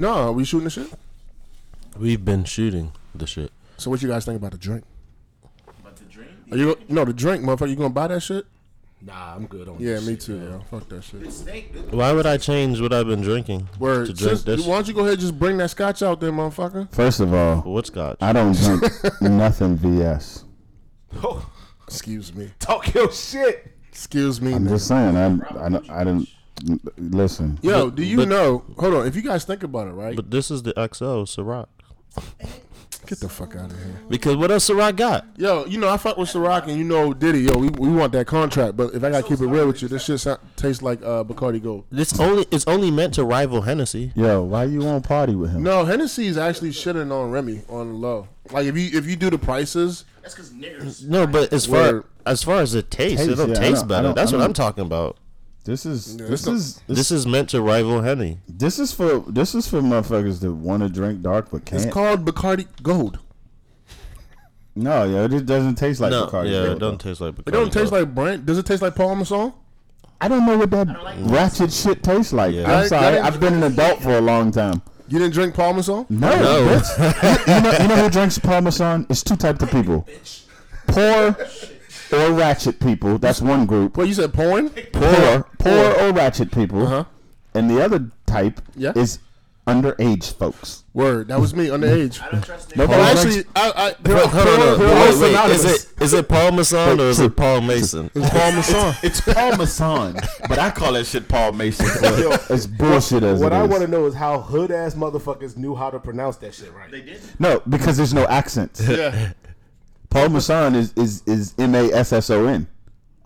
No, are we shooting the shit. We've been shooting the shit. So what you guys think about the drink? About the drink, Are you no the drink, motherfucker? You gonna buy that shit? Nah, I'm good on this. Yeah, me shit, too, yo. yo. Fuck that shit. Why would I change what I've been drinking Word. to drink Since- this? why don't you go ahead and just bring that scotch out there, motherfucker? First of all, What scotch? I don't drink nothing VS. Oh, Excuse me. talk your shit. Excuse me. I'm nigga. just saying. I I don't- I didn't listen. Yo, But- do you but- know? Hold on. If you guys think about it, right? But this is the XO Ciroc. Get the fuck out of here. Because what else Ciroc got? Yo, you know I fuck with Ciroc and you know Diddy. Yo, we, we want that contract. But if I gotta keep it real with you, this shit sound, tastes like uh, Bacardi Gold. It's only it's only meant to rival Hennessy. Yo, why you won't party with him? No, Hennessy is actually shitting on Remy on the low. Like if you if you do the prices, That's because niggas. No, but as far as far as it tastes, Taste, it don't yeah, taste better. That's what I'm talking about. This is Yeah, this is this, This is meant to rival Henny. this is for this is for motherfuckers that want to drink dark but it's can't. It's called Bacardi Gold. no, yo, it just doesn't taste like no, Bacardi. yeah, Gold, it doesn't though. taste like. Bacardi. It don't taste Gold. like brand. Does it taste like Paul Masson? I don't know what that like ratchet shit tastes like. Yeah. I'm sorry, I- I've been an adult for a long time. You didn't drink Parmesan? No, No. bitch. you, you know, you know who drinks Parmesan? It's two types of people: poor or ratchet people. That's one group. Well, you said porn. Poor, poor or ratchet people, Uh huh. and the other type Yeah. is underage folks. Word. That was me underage. I don't trust niggas. Nobody Well, drinks- actually, I, I, Hold on, hold on, poor- wait, poor- wait, synonymous. Is it is it Paul Masson or is it Paul Mason? It's Paul Masson. It's Parmesan, but I call that shit Paul Mason. it's bullshit as What it I is. want to know is how hood ass motherfuckers knew how to pronounce that shit right. They did. No, because there's no accents. yeah. Paul Masson is is is M A S S O N.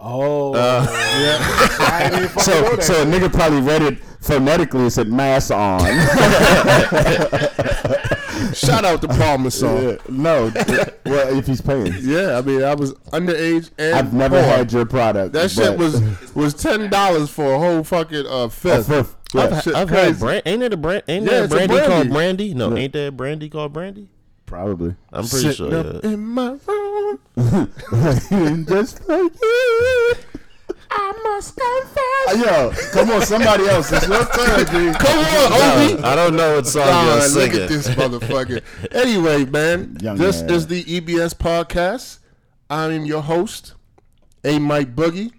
Oh, Uh, I didn't fucking know So so a nigga probably read it phonetically and said mass on. Shout out to Paul Masson. Yeah, no, well if he's paying. Yeah, I mean, I was underage and I've never poor. had your product. That shit was was ten dollars for a whole fucking uh, a fifth. fifth. I've, Yeah, ha- shit I've had brand. Ain't it a brand? Ain't Yeah, there a it's a brandy brandy. called brandy? No, Yeah. ain't there a brandy called brandy? Probably. I'm pretty Sitting sure. up Yeah. in my room. Just like you. I must confess. Yo, come on, somebody else. It's your turn, G. Come on, Obi. I don't know what song Nah, you're look singing. at this motherfucker. Anyway, man, Young this man. is the EBS podcast. I'm your host, A. Mike Boogie.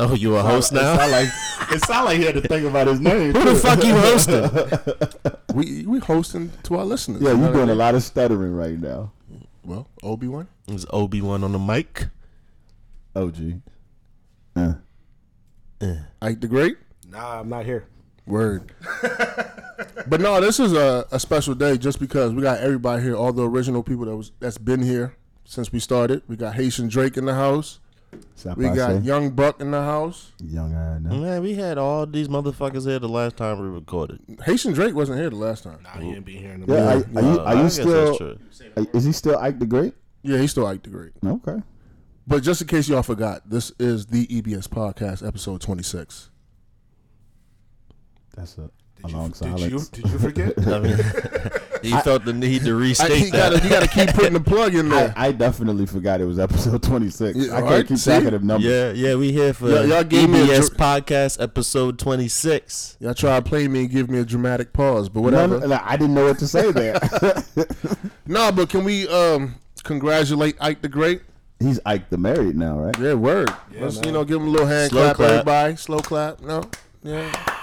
Oh, you a host It now? sound like it sound like he had to think about his name. Who the fuck you hosting? We we hosting to our listeners. Yeah, You know you're doing a lot of stuttering right now. Well, Obi Wan. Is Obi Wan on the mic? OG. Uh, Ike the Great. nah, I'm not here. Word. but no, this is a, a special day just because we got everybody here, all the original people that was that's been here since we started. We got Haitian Drake in the house. Stop We by, got say. Young Buck in the house. young eye now. Man, we had all these motherfuckers here the last time we recorded. Haitian Drake wasn't here the last time. Nah, you didn't be here in the Yeah, are, are you Uh, are I you still? that's true. are- Is he still Ike the Great? Yeah, he's still Ike the Great. Okay. But just in case y'all forgot, this is the EBS podcast, episode twenty six. That's a, a Did long you, silence. did you did you forget? I mean, he felt the need to restate You that. gotta, you gotta keep putting the plug in there. I, I definitely forgot it was episode 26. Yeah, I can't alright, keep see? track of them numbers. Yeah, yeah, we here for Y'all- y'all gave me a dr- podcast episode twenty six. Y'all try to play me and give me a dramatic pause, but whatever. no, like, I didn't know what to say there. No, but can we um congratulate Ike the Great? He's Ike the married now, right? Yeah, word. Yeah, Let's man. you know give him a little hand Slow clap, clap. everybody. Slow clap. No, yeah.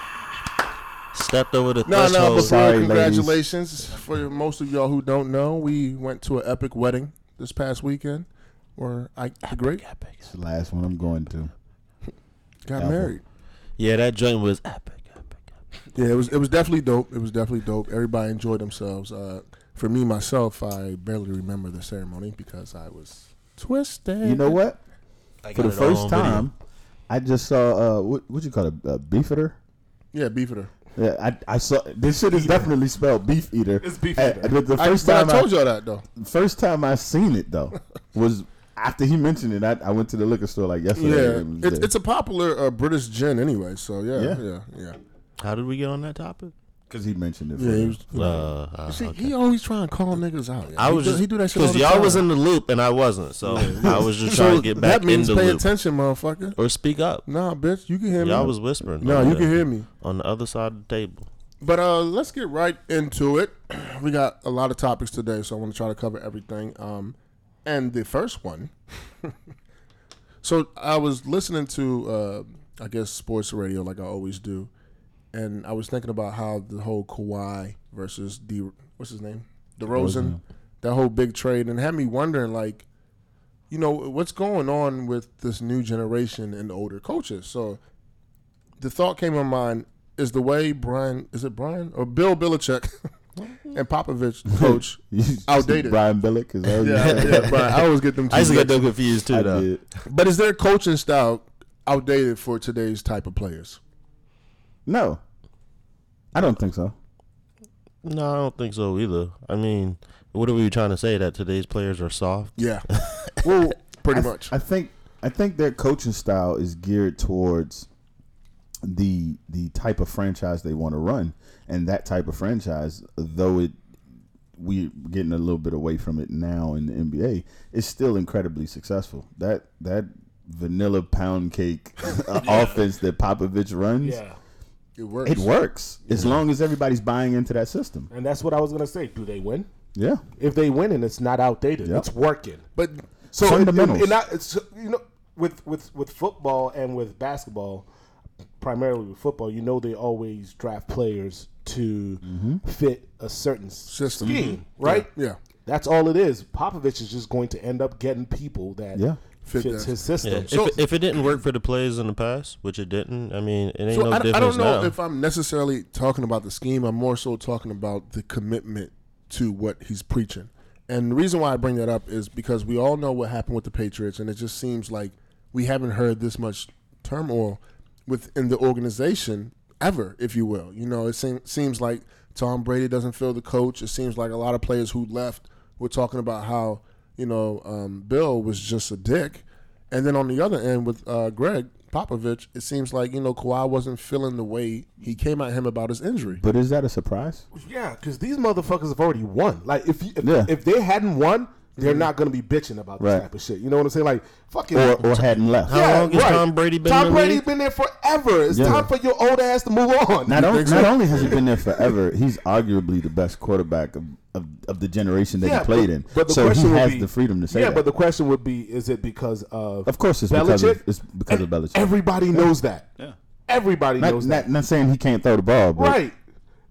Stepped over the No, no. threshold. Before Sorry, congratulations for most of y'all who don't know, we went to an epic wedding this past weekend, Or I the Great It's the last one I'm going to. got Epic. married. Yeah, that joint was epic, epic, epic. Yeah, it was it was definitely dope. It was definitely dope. Everybody enjoyed themselves. Uh, for me myself, I barely remember the ceremony because I was twisted. You know what? I For the first on video. time, I just saw uh, what what you call it, uh, beef eater. Yeah, beef eater. Yeah, I, I saw this shit is definitely spelled beef eater. It's beef eater. the, the I, first but time I told y'all that though. first time I seen it though was after he mentioned it. I, I went to the liquor store like yesterday. Yeah, It it's, it's a popular uh, British gin anyway. So yeah, yeah, Yeah. yeah, yeah. How did we get on that topic? Because he mentioned it. Yeah, for he was. Uh, uh, See, okay. he always trying to call niggas out. I He was do- just he do that shit because the y'all time. was in the loop and I wasn't, so I was just trying So to get back that in means the pay loop attention, motherfucker. or speak up. Nah, bitch, you can hear me. Y'all was whispering. no, over you can hear me. on the other side of the table. But uh, let's get right into it. We got a lot of topics today, so I want to try to cover everything. Um, and the first one. so I was listening to, uh, I guess, sports radio like I always do, and I was thinking about how the whole Kawhi versus the what's his name, DeRozan, that whole big trade, and it had me wondering like, you know, what's going on with this new generation and older coaches. So the thought came in mind is the way Brian is it Brian or Bill Belichick and Popovich coach outdated. Brian Billick is that yeah, yeah, Brian. I always get them. Two I used to get them confused too, I though. did. But is their coaching style outdated for today's type of players? No, I don't think so. No, I don't think so either. I mean, what are we trying to say? That today's players are soft? Yeah. well, pretty I, much. I think I think their coaching style is geared towards the the type of franchise they want to run, and that type of franchise, though it we're getting a little bit away from it now in the NBA, is still incredibly successful. That that vanilla pound cake uh, offense that Popovich runs, Yeah. It works. it works as long as everybody's buying into that system. And that's what I was gonna say. Do they win? Yeah, If they win and it's not outdated, Yep. it's working. But So Fundamentals. It, it, it not, it's you know with with with football and with basketball, primarily with football, you know they always draft players to mm-hmm. fit a certain System. scheme, mm-hmm. right? yeah. That's all it is. Popovich is just going to end up getting people that Yeah. Fit fits that. his Yeah. system. if, it, if it didn't work for the players in the past, which it didn't, I mean, it ain't So no I, I don't know now. if I'm necessarily talking about the scheme. I'm more so talking about the commitment to what he's preaching. And the reason why I bring that up is because we all know what happened with the Patriots, and it just seems like we haven't heard this much turmoil within the organization ever, if you will. You know, it seem, seems like Tom Brady doesn't feel the coach. It seems like a lot of players who left were talking about how you know um, Bill was just a dick, and then on the other end with uh, Greg Popovich, it seems like you know Kawhi wasn't feeling the way he came at him about his injury. but is that a surprise? yeah, because these motherfuckers have already won. Like if you, if, Yeah. if they hadn't won, they're mm-hmm. not going to be bitching about this Right. type of shit. You know what I'm saying? Like fucking. Or or hadn't left? How long has Tom Brady been Tom in the Brady's league? been there forever. It's Yeah. time for your old ass to move on. Not, on, think not only has he been there forever, he's arguably the best quarterback of, of, of the generation that Yeah, he played but- in. but the so he question would has be- the freedom to say yeah, that. but the question would be: Is it because of? of course, it's because of, it's because of Belichick. Everybody knows that. Yeah. Everybody not, knows not, that. not saying he can't throw the ball, but Right.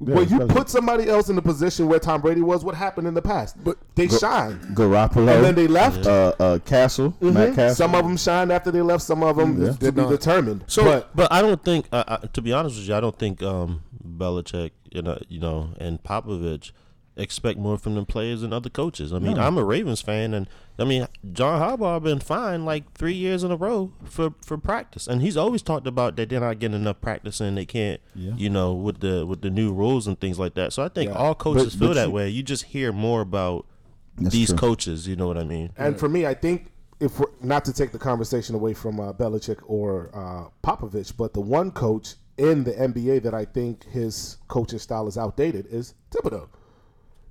Yeah, when you Belichick. put somebody else in the position where Tom Brady was, what happened in the past? But they shine, Garoppolo, and then they left. uh, uh, Cassel, Matt Mhm. Cassel. Some of them shined after they left. Some of them Yeah. to be not. determined. So- but But I don't think, uh, uh, to be honest with you, I don't think um, Belichick, you know, you know, and Popovich expect more from the players than other coaches. I mean, I'm a Ravens fan, and I mean, John Harbaugh been fine like three years in a row for, for practice, and he's always talked about that they're not getting enough practice and they can't, Yeah. you know, with the with the new rules and things like that. So I think Yeah. all coaches But- feel but that you- way. You just hear more about these true. coaches. You know what I mean? and for me, I think if we're, not to take the conversation away from uh, Belichick or uh, Popovich, but the one coach in the NBA that I think his coaching style is outdated is Thibodeau.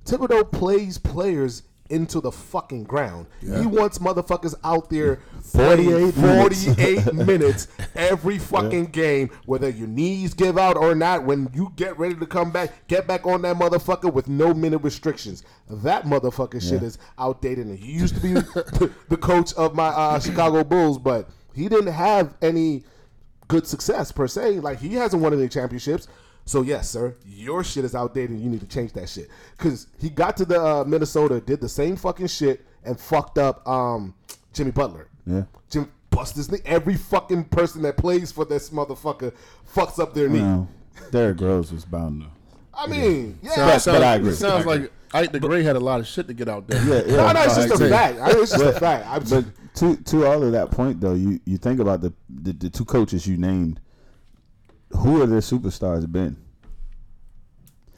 Thibodeau plays players into the fucking ground. He wants motherfuckers out there 48 minutes. 48 minutes every fucking game, whether your knees give out or not. When you get ready to come back, get back on that motherfucker with no minute restrictions. That motherfucking shit is outdated. And he used to be the coach of my uh, Chicago Bulls, but he didn't have any good success per se. Like he hasn't won any championships. So yes, sir, your shit is outdated. and You need to change that shit because he got to the uh, Minnesota, did the same fucking shit, and fucked up um, Jimmy Butler. Yeah. Jim bust his knee. Every fucking person that plays for this motherfucker fucks up their knee. No, Derrick Rose was bound to. I mean, yeah. But- sounds, but I agree. It sounds like Ike the Great had a lot of shit to get out there. Yeah, yeah. no, no, it's just a fact. I, it's just a fact. I'm But to to all of that point though, you you think about the the, the two coaches you named. Who are their superstars been?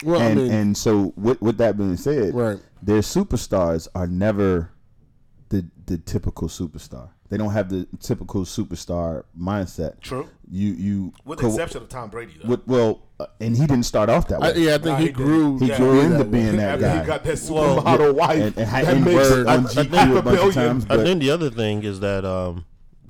Well, and I mean, and so with with that being said, Right. their superstars are never the the typical superstar. They don't have the typical superstar mindset. True. You you with co- exception of Tom Brady, though. with, well, uh, and he didn't start off that way. I, yeah, I think Nah, he, he grew. He Yeah, grew into being that guy. He got that Well, supermodel wife. and, and, that and makes word on a- GQ half a a bunch of times, And but then the other thing is that um,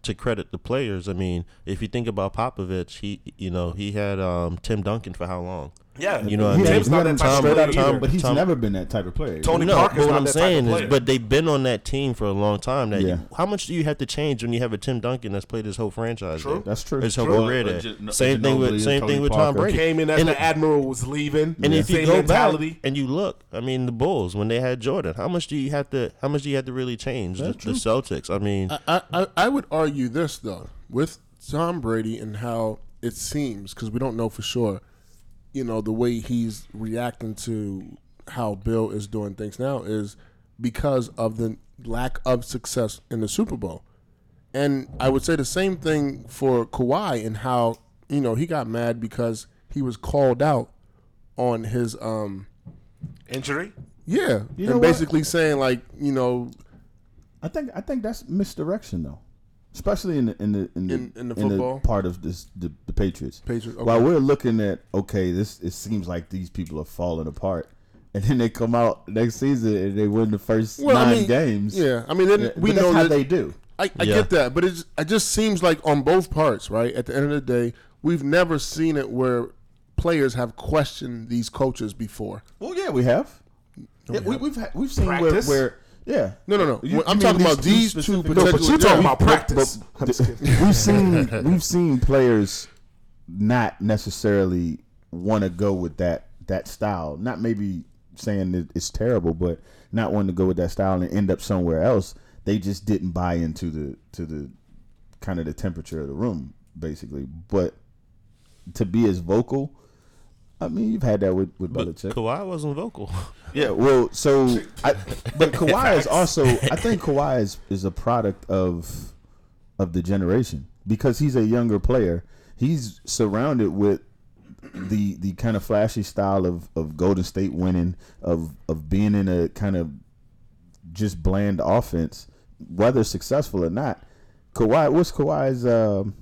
to credit the players, I mean, if you think about Popovich, he you know he had um, Tim Duncan for how long? Yeah, You know what I Tim's mean? not that Tom- type of Tom- player Tom- either. but he's Tom- never been that type of player. Tony no, Parker's but what not I'm that type of saying is, player. but they've been on that team for a long time. That Yeah. how much do you have to change when you have a Tim Duncan that's played his whole franchise? True. there? That's true. His whole True. career Or there. Gi- Same thing with Ginobili same Tony thing with Parker. Tom Brady. came in as And- the admiral was leaving. And if you same go mentality. back and you look, I mean, the Bulls when they had Jordan, how much do you have to? How much do you have to really change the, the Celtics? I mean, I, I, I would argue this though with Tom Brady and how it seems because we don't know for sure, you know, the way he's reacting to how Bill is doing things now is because of the lack of success in the Super Bowl, and I would say the same thing for Kawhi and how you know he got mad because he was called out on his um Injury. yeah You know and what? basically saying like you know I think I think that's misdirection though, especially in the in the in the, In- in the football? part of this the, the Patriots. Patriots, okay. While we're looking at okay, this it seems like these people are falling apart, and then they come out next season and they win the first Well, I nine mean, games. yeah I mean then Yeah, we but that's know how that they do. I, I Yeah. get that, but it's, it just seems like on both parts, right? At the end of the day, we've never seen it where players have questioned these coaches before. Well, yeah, we have. Yeah, we, we've had, we've seen where, where yeah. No, no, no. You- I'm you talking about these two No, but you're talking about practice. We've seen we've seen players not necessarily want to go with that that style. Not maybe saying that it's terrible, but not wanting to go with that style and end up somewhere else. They just didn't buy into the to the kind of the temperature of the room, basically. But to be as vocal, I mean, you've had that with with but Belichick. Kawhi wasn't vocal. Yeah, well, so I, but Kawhi is also I think Kawhi is, is a product of of the generation because he's a younger player. He's surrounded with the the kind of flashy style of, of Golden State winning, of of being in a kind of just bland offense, whether successful or not. Kawhi, what's Kawhi's um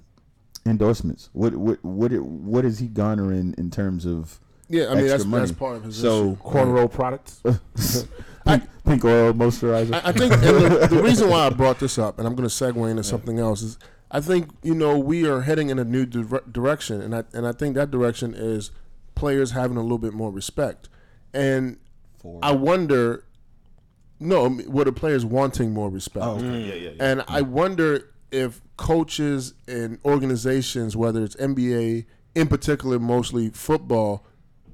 endorsements? What what what it, what is he garnering in terms of Yeah, I mean that's, money? that's part of his so issue. Cornrow products. pink, pink oil moisturizer. I, I think and the, the reason why I brought this up, and I'm going to segue into something else, is I think you know we are heading in a new dire- direction, and I and I think that direction is players having a little bit more respect, and I wonder, no, what are players wanting more respect? Oh, yeah, yeah, And I wonder if coaches and organizations, whether it's NBA, in particular, mostly football,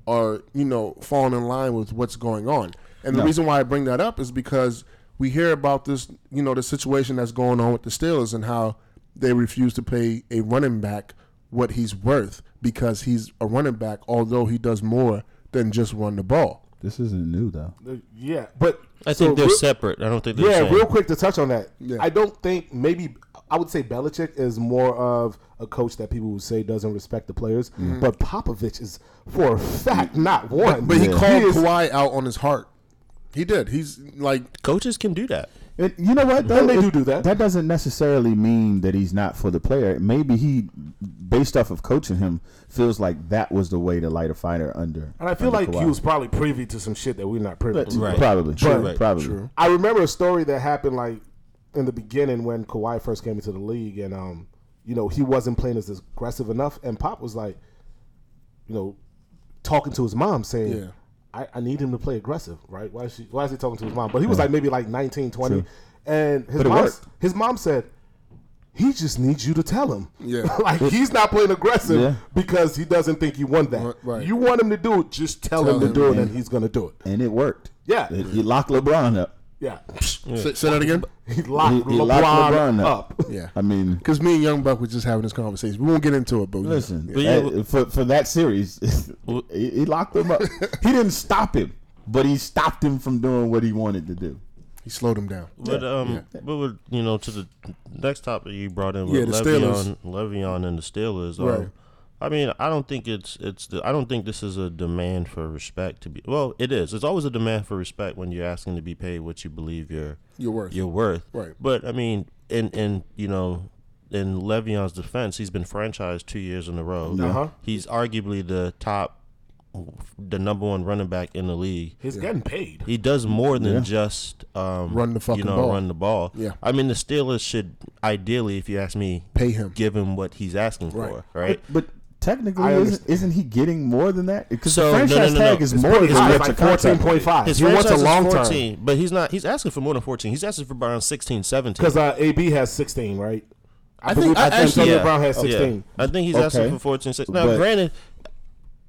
are you know falling in line with what's going on. And the No. reason why I bring that up is because we hear about this, you know, the situation that's going on with the Steelers and how they refuse to pay a running back what he's worth because he's a running back, although he does more than just run the ball. This isn't new though. Uh, yeah, but I so think they're real- separate. I don't think they're Yeah, the same. real quick to touch on that. Yeah. I don't think maybe I would say Belichick is more of a coach that people would say doesn't respect the players, mm-hmm. but Popovich is for a fact not one. But he Yeah. called is- Kawhi out on his heart. He did. He's like Coaches can do that. It, you know what? And they do do that. That doesn't necessarily mean that he's not for the player. Maybe he, based off of coaching him, feels like that was the way to light a fire under. and I feel under like he was probably privy to some shit that we're not privy But- to. Right. Probably, True, But- right. probably. True. I remember a story that happened like in the beginning when Kawhi first came into the league, and um, you know, he wasn't playing as aggressive enough, and Pop was like, you know, talking to his mom saying, Yeah. I, I need him to play aggressive, right? Why is she? Why is he talking to his mom? But he was like maybe like 19, 20. True. and his mom, his mom said, he just needs you to tell him. Yeah. like he's not playing aggressive Yeah. because he doesn't think you won that. Right. You want him to do it, just tell, Tell him to him, do it, and he's gonna do it. and it worked. Yeah. It- he locked LeBron up. Yeah, say, say that again. he locked, He- he LeBron, locked LeBron up. up. Yeah. I mean, Because me and Young Buck were just having this conversation. We won't get into it, but yeah. listen, But yeah, uh, for for that series, he, he locked him up. he didn't stop him, but he stopped him from doing what he wanted to do. he slowed him down. But um, but with you know to the next topic you brought in Yeah, with the Le'Veon, Le'Veon and the Steelers. Um, Right. I mean, I don't think it's it's the, I don't think this is a demand for respect to be. Well, it is. It's always a demand for respect when you're asking to be paid what you believe you're Your worth. you're worth. Right. But I mean, in in you know. In Le'Veon's defense, he's been franchised two years in a row. Uh-huh. He's arguably the top, the number one running back in the league. He's getting paid. He does more than Yeah. just um, Run the fucking you know, ball. Run the ball. Yeah. I mean, the Steelers should ideally, if you ask me, Pay him. give him what he's asking Right. for. Right. But technically, isn't, isn't he getting more than that? Because So, the no, no, franchise no, no. tag is It's more than high, like 14.5. His He wants franchise a long is term 14, but he's not. He's asking for more than 14. He's asking for around 16, 17. because uh, AB has 16, right? I believe think- I actually- Yeah. Brown has Yeah. 16. I think he's Okay. asking for 14, 16. Now, But- granted,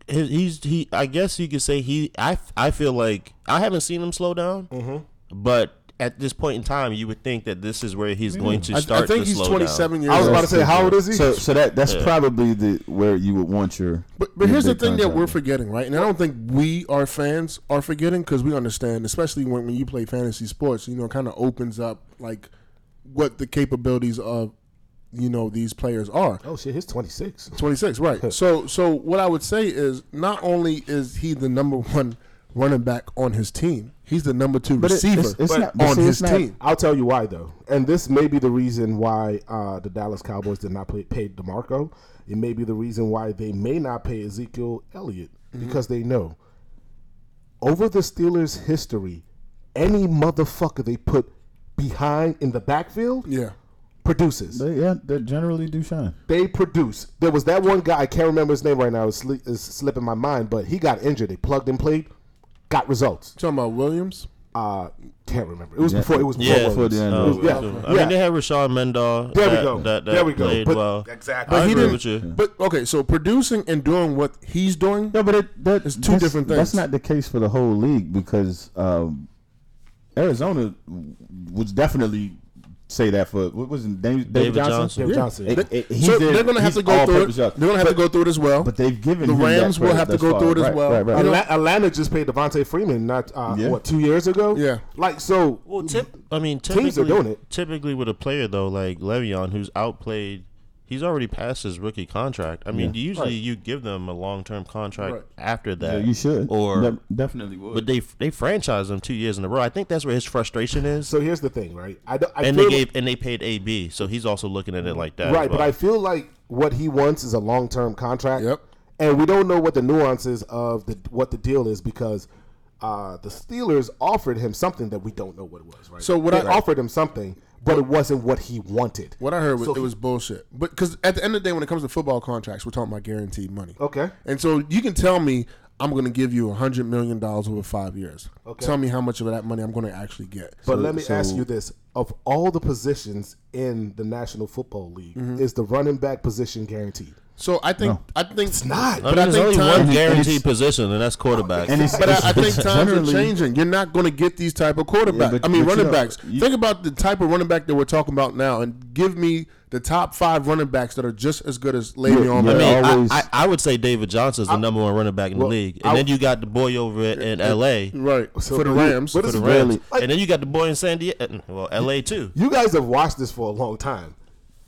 he- he's he. I guess you could say he. I I feel like I haven't seen him slow down, Mm-hmm. but at this point in time, you would think that this is where he's going to start I think to he's slow 27 years I was about to say, how old is he? So, so that that's Yeah. probably the where you would want your. But, but your here's the thing that we're forgetting, right? And I don't think we, our fans, are forgetting because we understand, especially when, when you play fantasy sports, you know, it kind of opens up like what the capabilities of, you know, these players are. oh shit, he's 26. 26, right. so so what I would say is not only is he the number one running back on his team, he's the number two But receiver it's- it's on not- but see, his not- team. I'll tell you why though, and this may be the reason why uh, the Dallas Cowboys did not pay, pay Demarco. It may be the reason why they may not pay Ezekiel Elliott because they know over the Steelers' history, any motherfucker they put behind in the backfield Yeah. produces. They, yeah, they generally do shine. They produce. There was that one guy. I can't remember his name right now. It's, sli- it's slipping my mind, but he got injured. They plugged and played, got results. Talking about Williams. Uh, can't remember. It was Yeah. before. It was before. Yeah, Before the end Uh, of it. Yeah, I yeah. mean, they had Rashawn Mendoza. There we go. That, that there we go. Played But- well. Exactly. I he agree didn't- with you. But okay, so producing and doing what he's doing. No, but it, that, It's two that's- different That's not the case for the whole league because um, Arizona was definitely say that for what was it, David, David David Johnson. Johnson. David Johnson. It- yeah. it- he's So they're going to have to go through it. all-purpose They're going to have to go through it as well. But they've given The Rams will have to go far. through it as Right, well. Right, right. You Atlanta just paid Devonta Freeman not uh, Yeah. what two years ago. Yeah. like so. Well, tip, I mean, Teams are typically, doing it. typically with a player though, like Le'Veon, who's outplayed, he's already passed his rookie contract. I mean, Yeah. usually Right. you give them a long term contract Right. after Yeah, that. you should. Or, De- definitely would. but they they franchised him two years in a row. I think that's where his frustration is. So here's the thing, right? I, I and they gave and they paid AB, so he's also looking at it like that. as right, but well. I feel like what he wants is a long term contract. Yep. And we don't know what the nuances of the what the deal is because uh, the Steelers offered him something that we don't know what it was. Right. So what they I- offered him something, but it wasn't what he wanted. What I heard was So it he- was bullshit. But because at the end of the day, when it comes to football contracts, we're talking about guaranteed money. Okay. And so you can tell me I'm going to give you a hundred million dollars over five years. Okay. Tell me how much of that money I'm going to actually get. But So- let me so- ask you this: of all the positions in the National Football League, Mm-hmm. is the running back position guaranteed? So I think I think it's not. I But mean, I there's think only time- one guaranteed it's- position, and that's quarterback. and it's, But I, I think times are changing. You're not going to get these type of quarterbacks. but- I mean, but you running know, backs. you- Think about the type of running back that we're talking about now, and give me the top five running backs that are just as good as Le'Veon Yeah, I Bell. mean, always- I, I, I would say David Johnson is the number one running back in well, the league, and I- then you got the boy over in, in L.A. right So for the Rams. for it's the really- Rams, and then you got the boy in San Diego, well, L.A. too. You guys have watched this for a long time.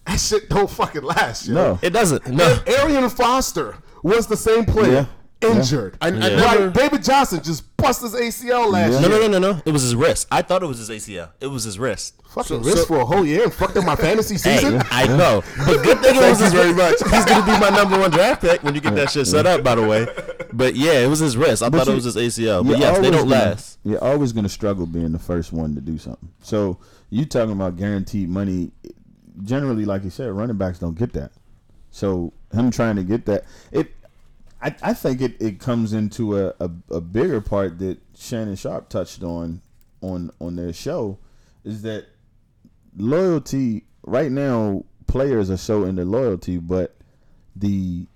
That shit don't fucking last. Yo. No. It doesn't. No, Arian Foster was the same player, Yeah. injured. I, I Yeah. never. Like David Johnson just bust his ACL last Yeah. no, year. no, no, no, no. It was his wrist. I thought it was his ACL. It was his wrist. Fucking So- risk so- for a whole year and fucked up my fantasy Hey, season. I know. But good thing it was his very much. He's gonna be my number one draft pick when you get that shit set up. By the way, but yeah, it was his wrist. I But thought you- it was his ACL. But You're yes, they don't gonna- last. You're always going to struggle being the first one to do something. So you talking about guaranteed money? Generally, like you said, running backs don't get that. So him trying to get that, it, I, I think it, it comes into a, a, a bigger part that Shannon Sharpe touched on on on their show, is that loyalty right now players are showing their loyalty, but the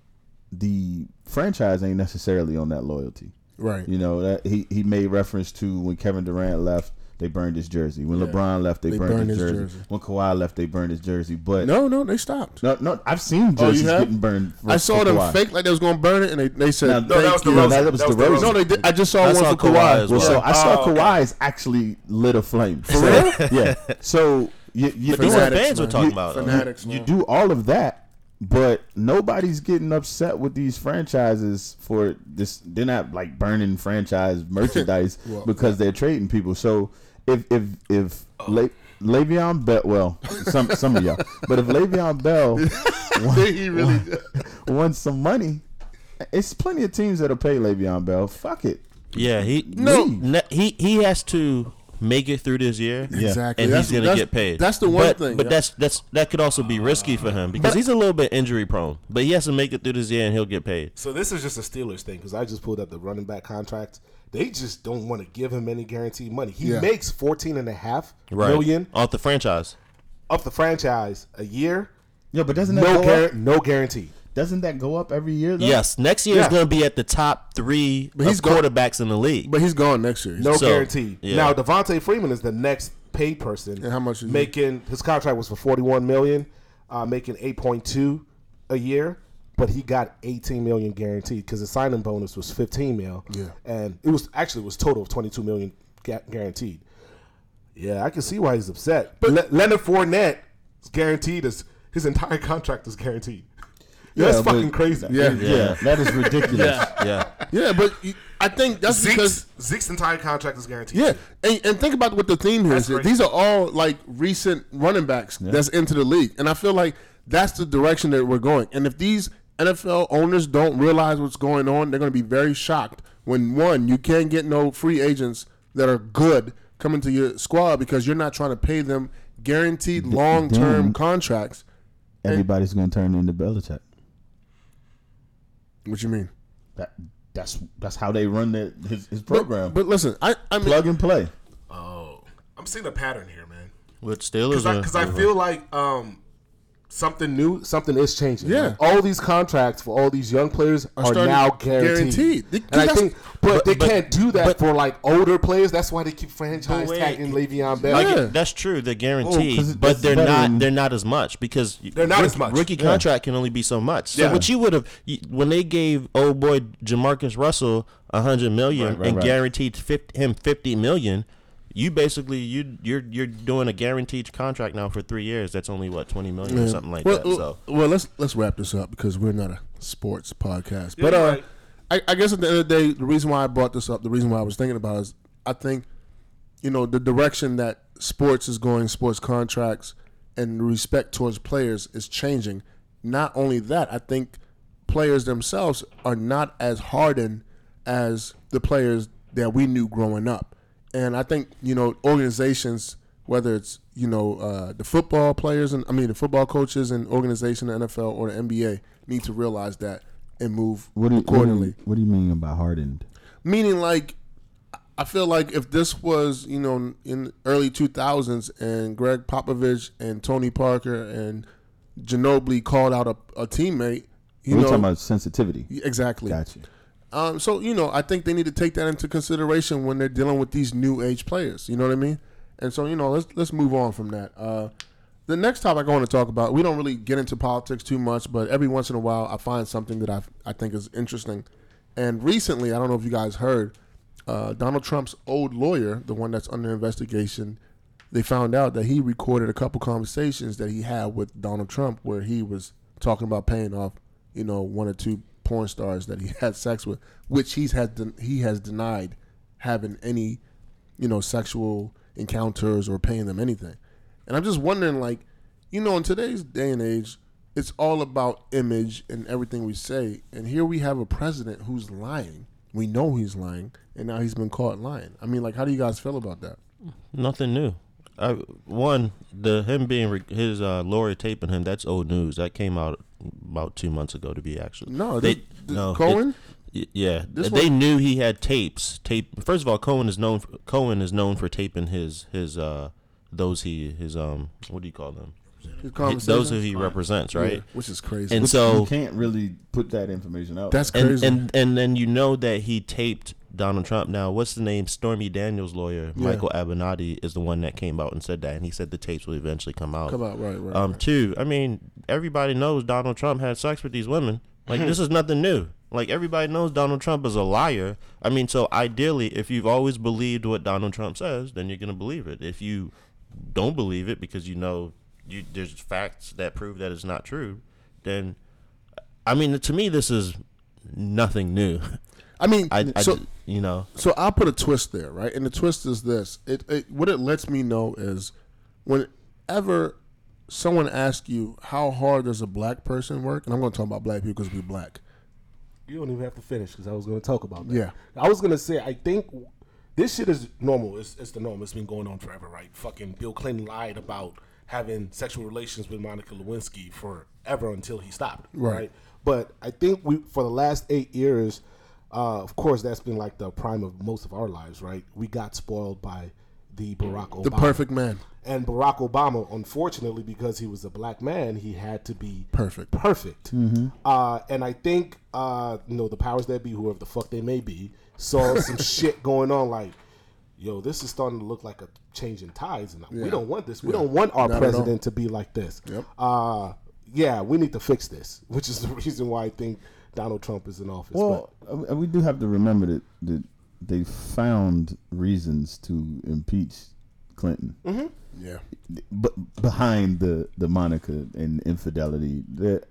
the franchise ain't necessarily on that loyalty. Right. You know that he, he made reference to when Kevin Durant left, they burned his jersey. When Yeah. LeBron left, they, They burned, burned his, his jersey. jersey. When Kawhi left, they burned his jersey. But No, no, they stopped. no, no, I've seen Oh, jerseys have? getting burned. For, I saw for them Kawhi. fake like they was going to burn it, and they, they said, Now- thank No, that was the you. No, that, that was That was the the No, they did. I just saw I one saw for Kawhi Kawhi. as Well, well. so I saw Oh, okay. Kawhi's actually lit a flame. For real? yeah. So you, you, But these are Fanatics, fans we're talking about. though. fanatics, you man. do all of that, but nobody's getting upset with these franchises for this. They're not like burning franchise merchandise Well, because they're trading people. So if if if oh. Le, Le'Veon Bell, well, some some of y'all, but if Le'Veon Bell he really did. wants some money, it's plenty of teams that'll pay Le'Veon Bell. Fuck it. Yeah, he No. ne- he he has to make it through this year. Yeah. Exactly. And That's- he's gonna get paid. That's the one but, thing. But yeah. that's that's that could also be risky for him because he's a little bit injury prone. But he has to make it through this year and he'll get paid. So this is just a Steelers thing because I just pulled up the running back contract. They just don't want to give him any guaranteed money. He Yeah. makes fourteen and a half Right. million off the franchise. Off the franchise a year. Yeah, but doesn't that No, go guar- up? no guarantee. Doesn't that go up every year? Though? Yes, next year is going to be at the top three But he's of go- quarterbacks in the league. but he's gone next year. No So, guarantee. yeah. Now Devonta Freeman is the next paid person. And how much is he? making his contract was for forty one million, uh, making eight point two a year, but he got eighteen million guaranteed because the signing bonus was fifteen mil. Yeah. and it was actually it was total of twenty two million guaranteed. Yeah, I can see why he's upset. But Le- Leonard Fournette is guaranteed as his entire contract is guaranteed. Yeah, that's fucking crazy. Yeah. Yeah, that is ridiculous. yeah, Yeah, yeah, but you- I think that's because Zeke's, Zeke's entire contract is guaranteed. yeah, and, and think about what the theme here is. That's crazy. These are all like recent running backs that's into the league, and I feel like that's the direction that we're going. And if these NFL owners don't realize what's going on, they're going to be very shocked when one you can't get no free agents that are good coming to your squad because you're not trying to pay them guaranteed long term contracts. Everybody's going to turn into Belichick. What you mean? That that's that's how they run their, his, his program. but listen, I I mean, Plug and play. Oh, I'm seeing a pattern here, man. with Steelers. Because I, 'cause I feel like um, something new, something is changing. Yeah. Like, all these contracts for all these young players are, starting- now guaranteed. guaranteed. They- And I think, but, they but- can't do that but- for like older players. That's why they keep franchise But wait. tagging Le'Veon Bell. Like, Yeah. That's true. They're Oh, but they're better not. They're not as much because They're not rook- as much. Rookie Yeah. contract can only be so much. So Yeah. what you would have when they gave old boy Jamarcus Russell a hundred million Right, right, and right. guaranteed 50, him fifty million, you basically you you're you're doing a guaranteed contract now for three years. That's only what twenty million or something like well, that. well, So well, let's let's wrap this up because we're not a sports podcast. Yeah, but uh, right. I, I guess at the end of the day, the reason why I brought this up, the reason why I was thinking about it is, I think, you know, the direction that sports is going, sports contracts, and respect towards players is changing. Not only that, I think players themselves are not as hardened as the players that we knew growing up. And I think you know organizations, whether it's you know uh, the football players and I mean the football coaches and organization, the NFL or the NBA, need to realize that and move What do, you, what, do accordingly. you, what do you mean about hardened? Meaning, like, I feel like if this was, you know, in early 2000s and Greg Popovich and Tony Parker and Ginobili called out a, a teammate, you We're know, talking about sensitivity. exactly. Gotcha. Um, so you know, I think they need to take that into consideration when they're dealing with these new age players. You know what I mean? And so you know, let's let's move on from that. Uh, the next topic I want to talk about, we don't really get into politics too much, but every once in a while, I find something that I I think is interesting. And recently, I don't know if you guys heard, uh, Donald Trump's old lawyer, the one that's under investigation, they found out that he recorded a couple conversations that he had with Donald Trump where he was talking about paying off, you know, one or two porn stars that he had sex with, which he's had den- he has denied having any, you know, sexual encounters or paying them anything. And I'm just wondering, like, you know, in today's day and age, it's all about image and everything we say. And here we have a president who's lying. We know he's lying, and now he's been caught lying. I mean, like, how do you guys feel about that? nothing new. I, one, the him being re- his uh, Lori taping him. That's old news. That came out about two months ago. To be actually, No, they this- this no Cohen? it- yeah, This they one- knew he had tapes. Tape. First of all, Cohen is known. For, Cohen is known for taping his his uh those he his um what do you call them? His He- those who he represents, right? Yeah, which is crazy. And you so can't really put that information out. That's and, crazy. and and then you know that he taped Donald Trump. Now, what's the name? Stormy Daniels' lawyer, Yeah. Michael Avenatti, is the one that came out and said that, and he said the tapes will eventually come out. Come out, right, right. Um, right. two, I mean, everybody knows Donald Trump had sex with these women. Like this is nothing new. Like everybody knows Donald Trump is a liar. I mean, so ideally, if you've always believed what Donald Trump says, then you're gonna believe it. If you don't believe it because you know you, there's facts that prove that it's not true, then I mean, to me, this is nothing new. I mean, I, I so you know, so I'll put a twist there, right? And the twist is this: it, it what it lets me know is whenever someone asks you how hard does a black person work, and I'm going to talk about black people because we're black. You don't even have to finish because I was going to talk about that. Yeah. I was going to say I think this shit is normal. It's, it's the norm. It's been going on forever, right? Fucking Bill Clinton lied about having sexual relations with Monica Lewinsky forever until he stopped, Right. right? But I think we for the last eight years, uh, of course, that's been like the prime of most of our lives, right? We got spoiled by the Barack Obama, The perfect man. and Barack Obama, unfortunately, because he was a black man, he had to be Perfect. perfect. Uh, and I think uh, you know the powers that be, whoever the fuck they may be, saw some shit going on. Like, yo, this is starting to look like a change in tides, and we don't want this. We don't want our Not president to be like this. Yep. Uh, yeah, we need to fix this, which is the reason why I think Donald Trump is in office. Well, uh, we do have to remember that, that they found reasons to impeach Clinton, Yeah. but behind the the Monica and infidelity, that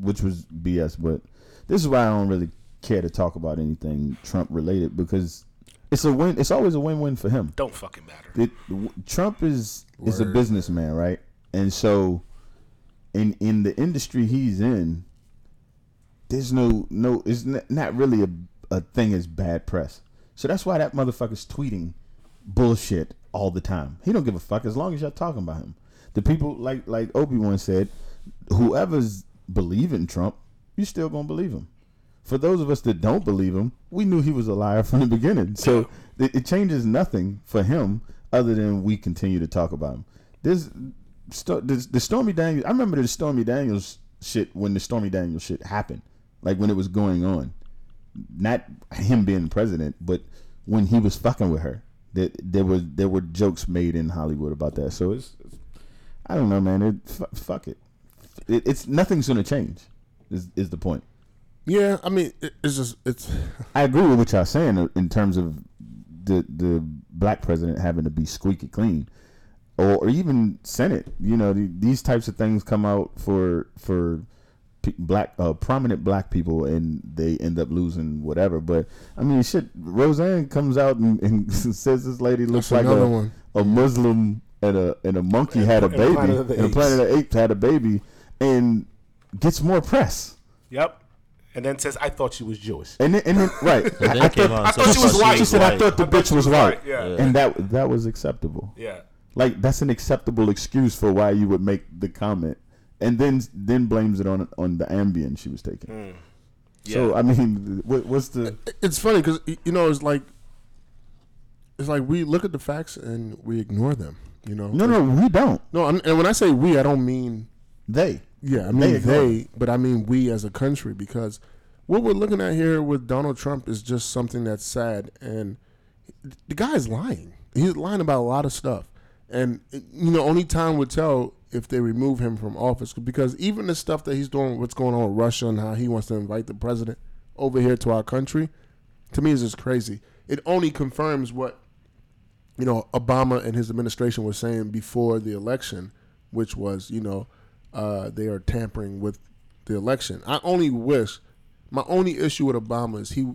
which was BS. But this is why I don't really care to talk about anything Trump related because it's a win. It's always a win win for him. don't fucking matter. it, Trump is is a businessman, right? And so, in in the industry he's in, there's no no. It's not really a a thing as bad press. So that's why that motherfucker's tweeting bullshit all the time. He don't give a fuck as long as y'all talking about him. The people like like Obi Wan said, whoever's believing Trump, you still gonna believe him. For those of us that don't believe him, we knew he was a liar from the beginning. So it, it changes nothing for him other than we continue to talk about him. This the, the Stormy Daniels. I remember the Stormy Daniels shit when the Stormy Daniels shit happened, like when it was going on. Not him being president, but when he was fucking with her. That there was there were jokes made in Hollywood about that. So it's, it's I don't know, man. It, f- fuck it. it. It's nothing's gonna change. Is is the point? Yeah. I mean, it, it's just it's. I agree with what y'all saying in terms of the the black president having to be squeaky clean, or, or even Senate. You know, the, these types of things come out for for black uh, prominent black people, and they end up losing whatever. But I mean, shit. Roseanne comes out and, and says this lady looks That's like a, one. a Muslim and a and a monkey had a and baby, Planet and Apes. Planet of the Apes had a baby, and gets more press. Yep. And then says, "I thought she was Jewish." And then, and then right, And I, I thought, I thought she was white. she said, "I thought the bitch was white," Yeah. and that that was acceptable. Yeah. Like that's an acceptable excuse for why you would make the comment, and then then blames it on on the Ambien she was taking. Hmm. Yeah. So I mean, what, what's the? It's funny because you know it's like it's like we look at the facts and we ignore them. You know. No, no, we don't. No. I'm, and when I say we, I don't mean They. Yeah, I They mean ignore they, but I mean we as a country because what we're looking at here with Donald Trump is just something that's sad, and the guy's lying. He's lying about a lot of stuff, and you know only time would tell if they remove him from office because even the stuff that he's doing, what's going on with Russia and how he wants to invite the president over here to our country, to me is just crazy. It only confirms what you know Obama and his administration were saying before the election, which was you know uh, they are tampering with the election. I only wish my only issue with Obama is he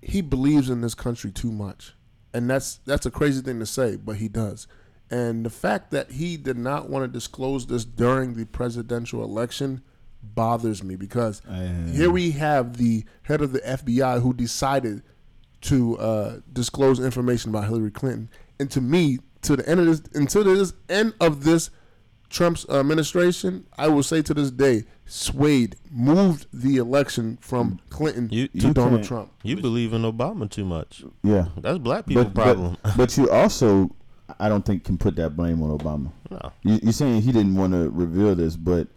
he believes in this country too much, and that's that's a crazy thing to say, but he does. And the fact that he did not want to disclose this during the presidential election bothers me because here we have the head of the FBI who decided to uh, disclose information about Hillary Clinton. And to me, to the end of this, until this end of this Trump's administration, I will say to this day, swayed, moved the election from Clinton You- to you Donald can't- Trump. You believe in Obama too much. Yeah. That's black people But, problem. but but you also, I don't think can put that blame on Obama. no. You, you're saying he didn't want to reveal this, but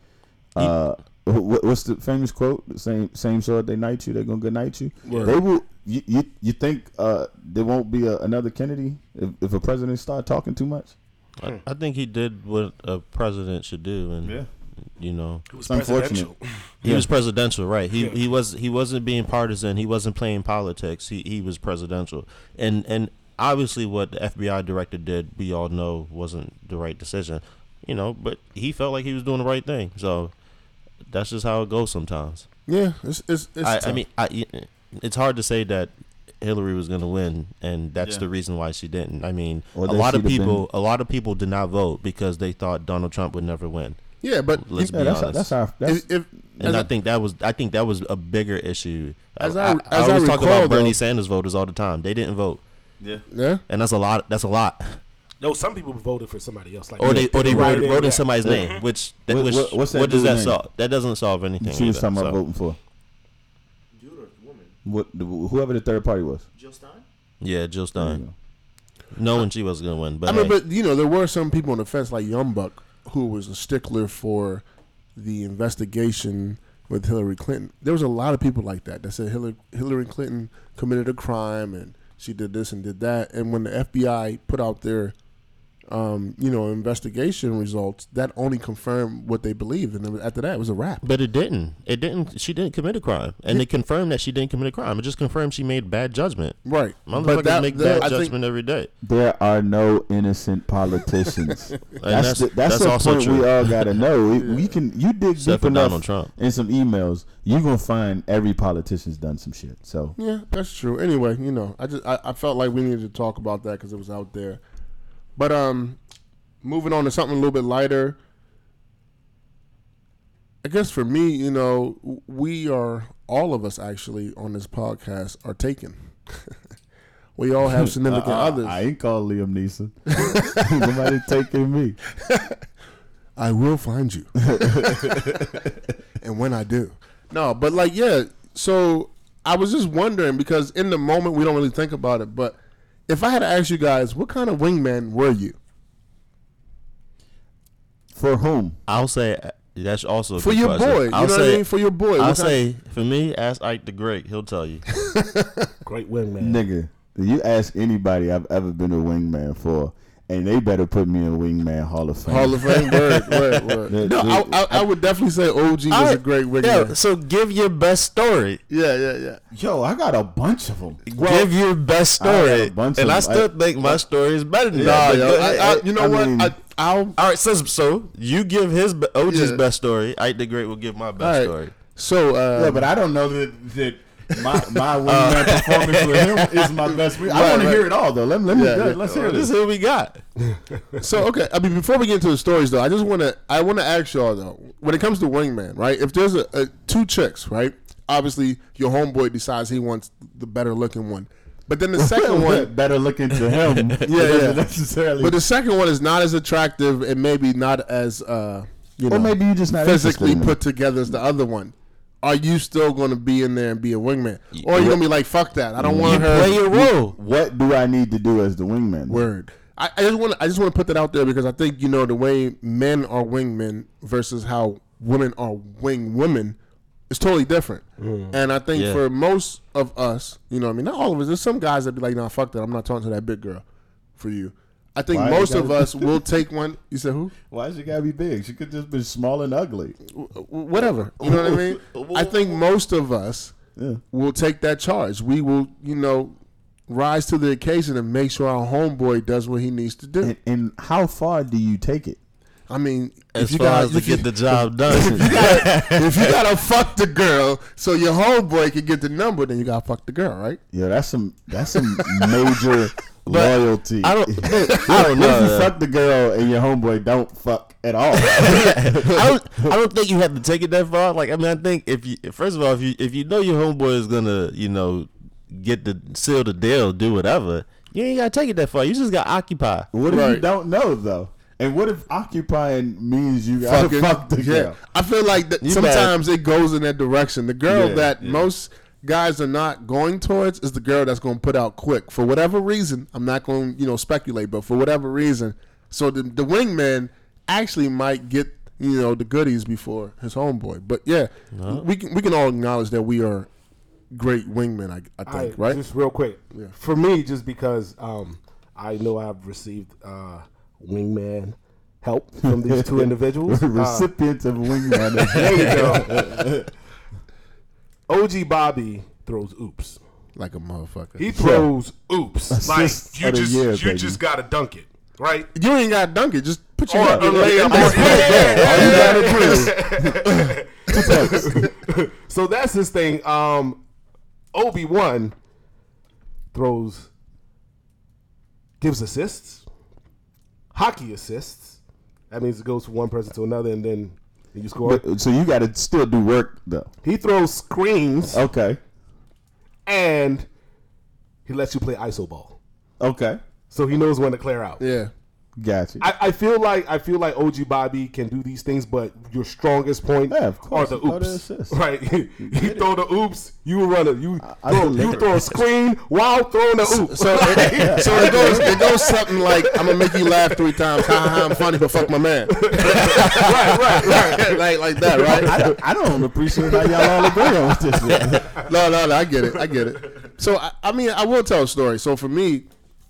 uh, what, what's the famous quote? The same same sword they knight you, they're gonna good night you. Word. They will. You, you, you think uh, there won't be a, another Kennedy if, if a president start talking too much? I, I think he did what a president should do, and you know, It was unfortunate. presidential. he Yeah. was presidential, right? He Yeah. he was he wasn't being partisan. He wasn't playing politics. He he was presidential, and and obviously what the FBI director did, we all know wasn't the right decision, you know. But he felt like he was doing the right thing, so that's just how it goes sometimes. Yeah, it's it's. it's I, I mean, I, it's hard to say that Hillary was going to win, and that's Yeah. the reason why she didn't. I mean, Or a lot of she'd people, a lot of people did not vote because they thought Donald Trump would never win. yeah, but Let's Yeah, be that's honest. that's our that's if, if and I I- think that was, I think that was a bigger issue. As I, I- I, as I always talk recall, about Bernie though- Sanders voters all the time. They didn't vote. Yeah, Yeah. and that's a lot. That's a lot. No, some people voted for somebody else. Like Or they or they Right wrote, in wrote in there. somebody's name, mm-hmm. which that, What- which what- what's that what does that name? solve? That doesn't solve anything. She was talking about voting for Dude or woman? what whoever the third party was. Jill Stein? Yeah, Jill There you Stein, knowing she was gonna win, but I mean, hey, but you know, there were some people on the fence, like Young Buck, who was a stickler for the investigation with Hillary Clinton. There was a lot of people like that that said Hillary, Hillary Clinton committed a crime and she did this and did that. And when the FBI put out their, um, you know, investigation results, that only confirmed what they believed. And then after that, it was a wrap. But it didn't. It didn't. She didn't commit a crime, and they confirmed that she didn't commit a crime. It just confirmed she made bad judgment. Right. Motherfuckers make that- bad I think- judgment every day. There are no innocent politicians. that's that's- the, that's, that's the also point we all gotta know. We, we can you dig Except deep enough Donald Trump. in some emails, you're gonna find every politician's done some shit. So Yeah, that's true. Anyway, you know, I just I, I felt like we needed to talk about that because it was out there. But um, moving on to something a little bit lighter. I guess for me, you know, we are all of us actually on this podcast are taken. we all have significant Uh-uh, others. I ain't called Liam Neeson. Nobody taking me. I will find you. and when I do. No, but like, yeah. So I was just wondering because in the moment we don't really think about it, but if I had to ask you guys, what kind of wingman were you? For whom? I'll say uh, that's also a For good your question. boy. You I'll know say, what I mean? For your boy. I'll What kind- say for me, ask Ike the Great. He'll tell you. Great wingman. Nigga, you ask anybody I've ever been a wingman for, and they better put me in Wingman Hall of Fame. Hall of Fame word, word, word. The- No, the- I, I, I would definitely say OG was a great wingman. so give your best story. Yeah, yeah, yeah. Yo, I got a bunch of them. give your best I got story, bunch and of I them. still think my story is better than Nah, that. yo, I. I, you know I what? mean- I, I'll All right, so so you give his OG's Yeah. best story. Ike the Great will give my best All right. story. so uh, Yeah, but I don't know that that my my wingman performance with him is my best. Wing. I Right, want to hear it all though. Let me let me Yeah, let- yeah. let's hear This this. is who we got. So okay, I mean, before we get into the stories, though, I just want to I want to ask y'all though, when it comes to wingman, right? If there's a, a two chicks, right? Obviously, your homeboy decides he wants the better looking one, but then the second one, better looking to him. yeah, yeah. necessarily. but the second one is not as attractive and maybe not as uh, you know, or maybe you just not physically put together as the other one. Are you still going to be in there and be a wingman, or are you going to be like, fuck that? I don't want her. Play your role. What do I need to do as the wingman? Word. I, I just want to I just want to put that out there because I think you know the way men are wingmen versus how women are wing women is totally different. Mm. And I think Yeah. for most of us, you know, what I mean, not all of us. There's some guys that be like, "Nah, fuck that. I'm not talking to that big girl for you." I think Why most of us will take one. You said who? Why does she gotta be big? She could just be small and ugly. Whatever. You know what I mean? I think most of us Yeah. will take that charge. We will, you know, rise to the occasion and make sure our homeboy does what he needs to do. And, and how far do you take it? I mean, As if you far got as to if you- get the job done. if you gotta fuck the girl so your homeboy can get the number, then you gotta fuck the girl, right? Yeah, that's some that's some major loyalty. I don't. I don't What if know. you that. fuck the girl and your homeboy don't fuck at all? I don't. I don't think you have to take it that far. Like I mean, I think if you first of all, if you if you know your homeboy is gonna, you know, get the seal the deal, do whatever, you ain't gotta take it that far. You just gotta occupy. what if you Right. don't know though? And what if occupying means you gotta Fucking- fuck the yeah. girl? I feel like that You sometimes it goes in that direction. The girl Yeah, that yeah. most guys are not going towards is the girl that's going to put out quick for whatever reason. I'm not going to you know speculate, but for whatever reason, so the the wingman actually might get you know the goodies before his homeboy. But yeah, we can we can all acknowledge that we are great wingmen. I, I I, think right. Just real quick. Yeah. For me, just because um, I know I've received uh, wingman help from these two individuals. Uh, Recipients of wingman. there you go. OG Bobby throws oops. like a motherfucker. He throws oops. Like you of the just year, you baby. just gotta dunk it, right? you ain't got to dunk it. Just put your Or a up. layup. That's or-. All you gotta do. so that's his thing. Um, Obi Wan throws, gives assists, hockey assists. That means it goes from one person to another, and then you score. But- so you got to still do work though. he throws screens, Okay. and he lets you play iso ball. Okay, so he knows when to clear out. Yeah. Gotcha. I, I feel like I feel like OG Bobby can do these things, but your strongest point Yeah, of course. are the Throw the oops. Right, you throw the oops, you run it. You I throw, deliver. you throw a screen while throwing the oops. So, it, so it goes it goes something like I'm gonna make you laugh three times. Ha ha! I'm funny, but fuck my man. right, right, right. like like that, right? I don't, I don't appreciate how y'all all agree on this. shit. No, no, no. I get it. I get it. So I, I mean, I will tell a story. So for me,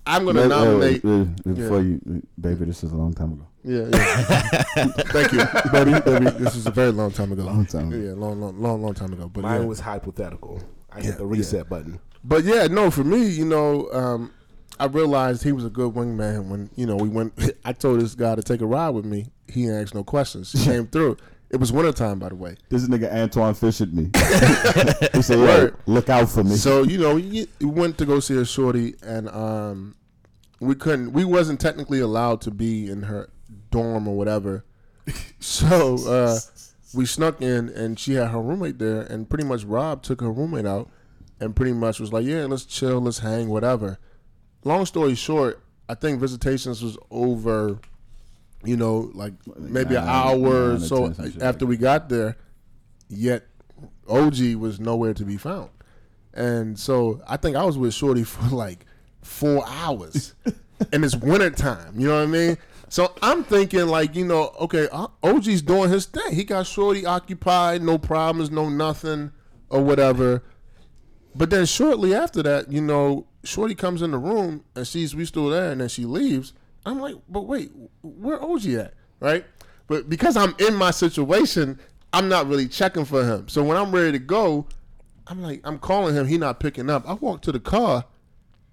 I'm gonna Wait, nominate. wait, wait, wait, Before you, baby, this is a long time ago. Yeah, yeah. Thank you, baby, baby. This is a very long time ago. Long time ago. Yeah, long, long, long, long time ago. But Mine yeah. was hypothetical. I Yeah, hit the reset button. But yeah, no, for me, you know, um, I realized he was a good wingman when, you know, we went I told this guy to take a ride with me. He didn't no questions. He came through. It was wintertime, by the way. This nigga Antoine fished me. he said, "Yo, look out for me." So, you know, we we went to go see a shorty and um we couldn't we wasn't technically allowed to be in her dorm or whatever. So uh we snuck in and she had her roommate there and pretty much Rob took her roommate out and pretty much was like, Yeah, let's chill, let's hang, whatever. Long story short, I think visitations was over, you know, like maybe an hour or so 10, some shit after we got there, yet OG was nowhere to be found. And so I think I was with Shorty for like four hours. and it's winter time. You know what I mean? So I'm thinking like, you know, okay, uh, OG's doing his thing. He got Shorty occupied, no problems, no nothing, or whatever. But then shortly after that, you know, Shorty comes in the room and sees we still there, and then she leaves. I'm like, but wait, where OG at? Right? But because I'm in my situation, I'm not really checking for him. So when I'm ready to go, I'm like, I'm calling him. He not picking up. I walk to the car.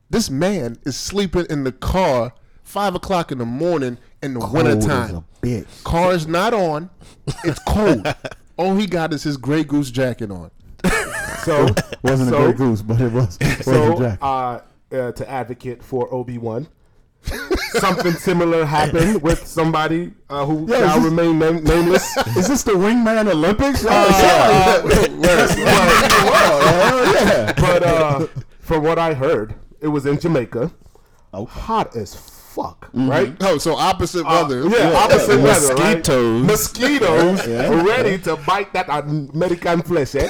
This man is sleeping in the car, five o'clock in the morning in the Cold wintertime. bitch. Car's not on. It's cold. All he got is his Grey Goose jacket on. So, Wasn't so, a gray goose, but it was. So, jacket. uh, uh, to advocate for Obi Wan, something similar happened with somebody uh, who Yeah, shall remain name- nameless. Is this the wingman Olympics? Uh, Hell yeah. but uh, from what I heard, it was in Jamaica. Okay. Hot as fuck, right? Oh, so opposite weather. Uh, yeah, opposite weather, right? Mosquitoes. Mosquitoes Yeah. ready to bite that American flesh, eh?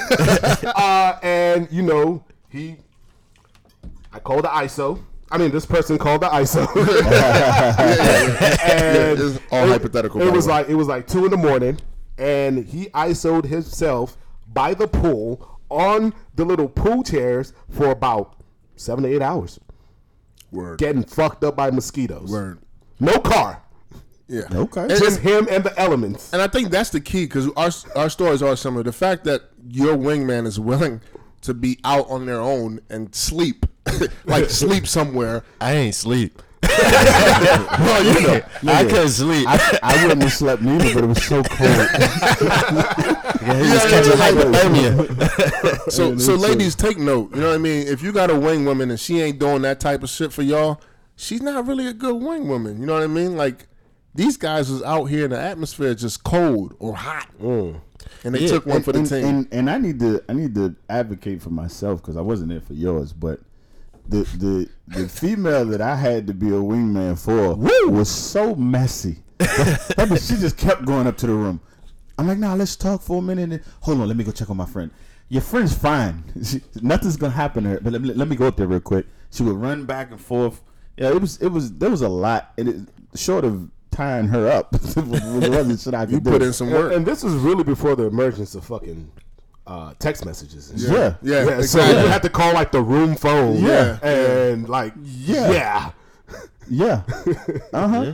uh, and you know he, I called the ISO. I mean, this person called the ISO, and it's all it, hypothetical, It was way. like it was like two in the morning, and he ISO'd himself by the pool on the little pool chairs for about seven to eight hours, Word. getting fucked up by mosquitoes. Word. No car, Yeah. Okay. And, just him and the elements. and I think that's the key because our our stories are similar. The fact that your wingman is willing to be out on their own and sleep, like sleep somewhere. I ain't sleep. well, you know, I couldn't sleep. I, I wouldn't have slept neither, but it was so cold. yeah, he was catching hypothermia. So, so ladies, take note. You know what I mean? If you got a wing woman and she ain't doing that type of shit for y'all, she's not really a good wing woman. You know what I mean? Like these guys was out here in the atmosphere just cold or hot, mm. And they Yeah, took one and, for the and, team. And, and I need to I need to advocate for myself because I wasn't there for yours, but the the the female that I had to be a wingman for was so messy. that bitch, she just kept going up to the room. I'm like, nah, let's talk for a minute. And, Hold on, let me go check on my friend. Your friend's fine. She, nothing's gonna happen to her. But let me let me go up there real quick. She would run back and forth. Yeah, it was it was there was a lot. And it, short of tying her up, it wasn't shit I could you do. put in some And, work. and this was really before the emergence of fucking uh, text messages. And shit. yeah. yeah, Yeah, so exactly. you had to call like the room phone. Yeah. and like Yeah. yeah. Yeah. Uh huh.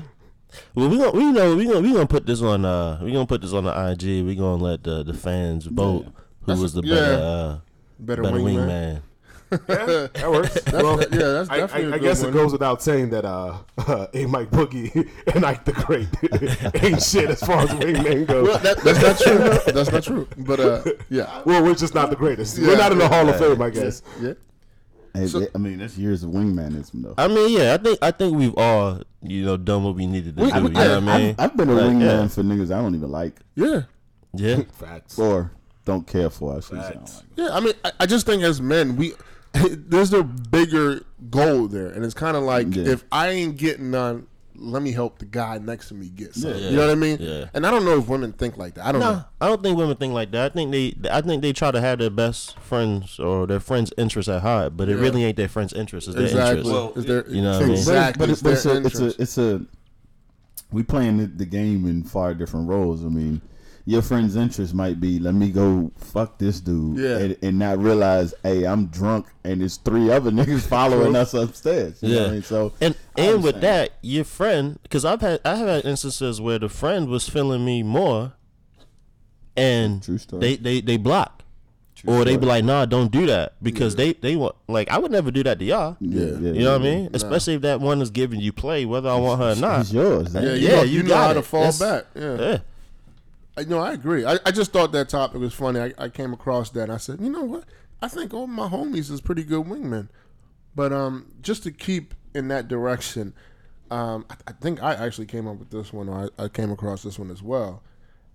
Well, we gonna we know we gonna we gonna put this on uh we gonna put this on the IG. We gonna let the the fans vote who That's- was the yeah. better uh, better, better wingman. wingman. Yeah, that works. well, yeah, that's I, definitely. I, a I good guess one. it goes without saying that uh, uh, A Mike Boogie and Ike the Great ain't shit as far as wingman goes. Well, that, that's not true. That's not true. But uh, yeah, Well, we're just not the greatest. Yeah, we're not in the yeah, Hall of Fame, I guess. yeah. Hey, So- I mean, that's years of wingmanism, though. I mean, yeah, I think I think we've all you know done what we needed to We- do. I- You know what I mean? I've, I've been a Like, wingman yeah. for niggas I don't even like Yeah, yeah. Facts. or don't care for. I should say. I don't Facts. like. yeah. I mean, I, I just think as men, we there's a bigger goal there, and it's kind of like Yeah. if I ain't getting none, let me help the guy next to me get some. Yeah. You know what I mean? Yeah. And I don't know if women think like that. I don't No, know. I don't think women think like that. I think they, I think they try to have their best friends or their friends' interests at heart, but it Yeah. really ain't their friends' interests. It's their Exactly. interests. Well, Is there, you know what I mean? exactly. But, it's but, it's, their a, it's a it's a we playing the, the game in far different roles. I mean, your friend's interest might be let me go fuck this dude, Yeah. and, and not realize, hey, I'm drunk and there's three other niggas following us upstairs. You know what I Yeah. mean? So And and with that, your friend, because I've had I have had instances where the friend was feeling me more, and True story. they they they block, or they be like, nah, don't do that because they they want like I would never do that to y'all. yeah, yeah, You know what I yeah. mean? Especially if that one is giving you play, whether I want her or not. It's yours. yeah, Yeah, you yeah, know, you you know got how to fall That's- back. Yeah. I know, I agree. I, I just thought that topic was funny. I, I came across that and I said, you know what? I think all my homies is pretty good wingmen. But um, just to keep in that direction, um, I, I think I actually came up with this one, or I, I came across this one as well.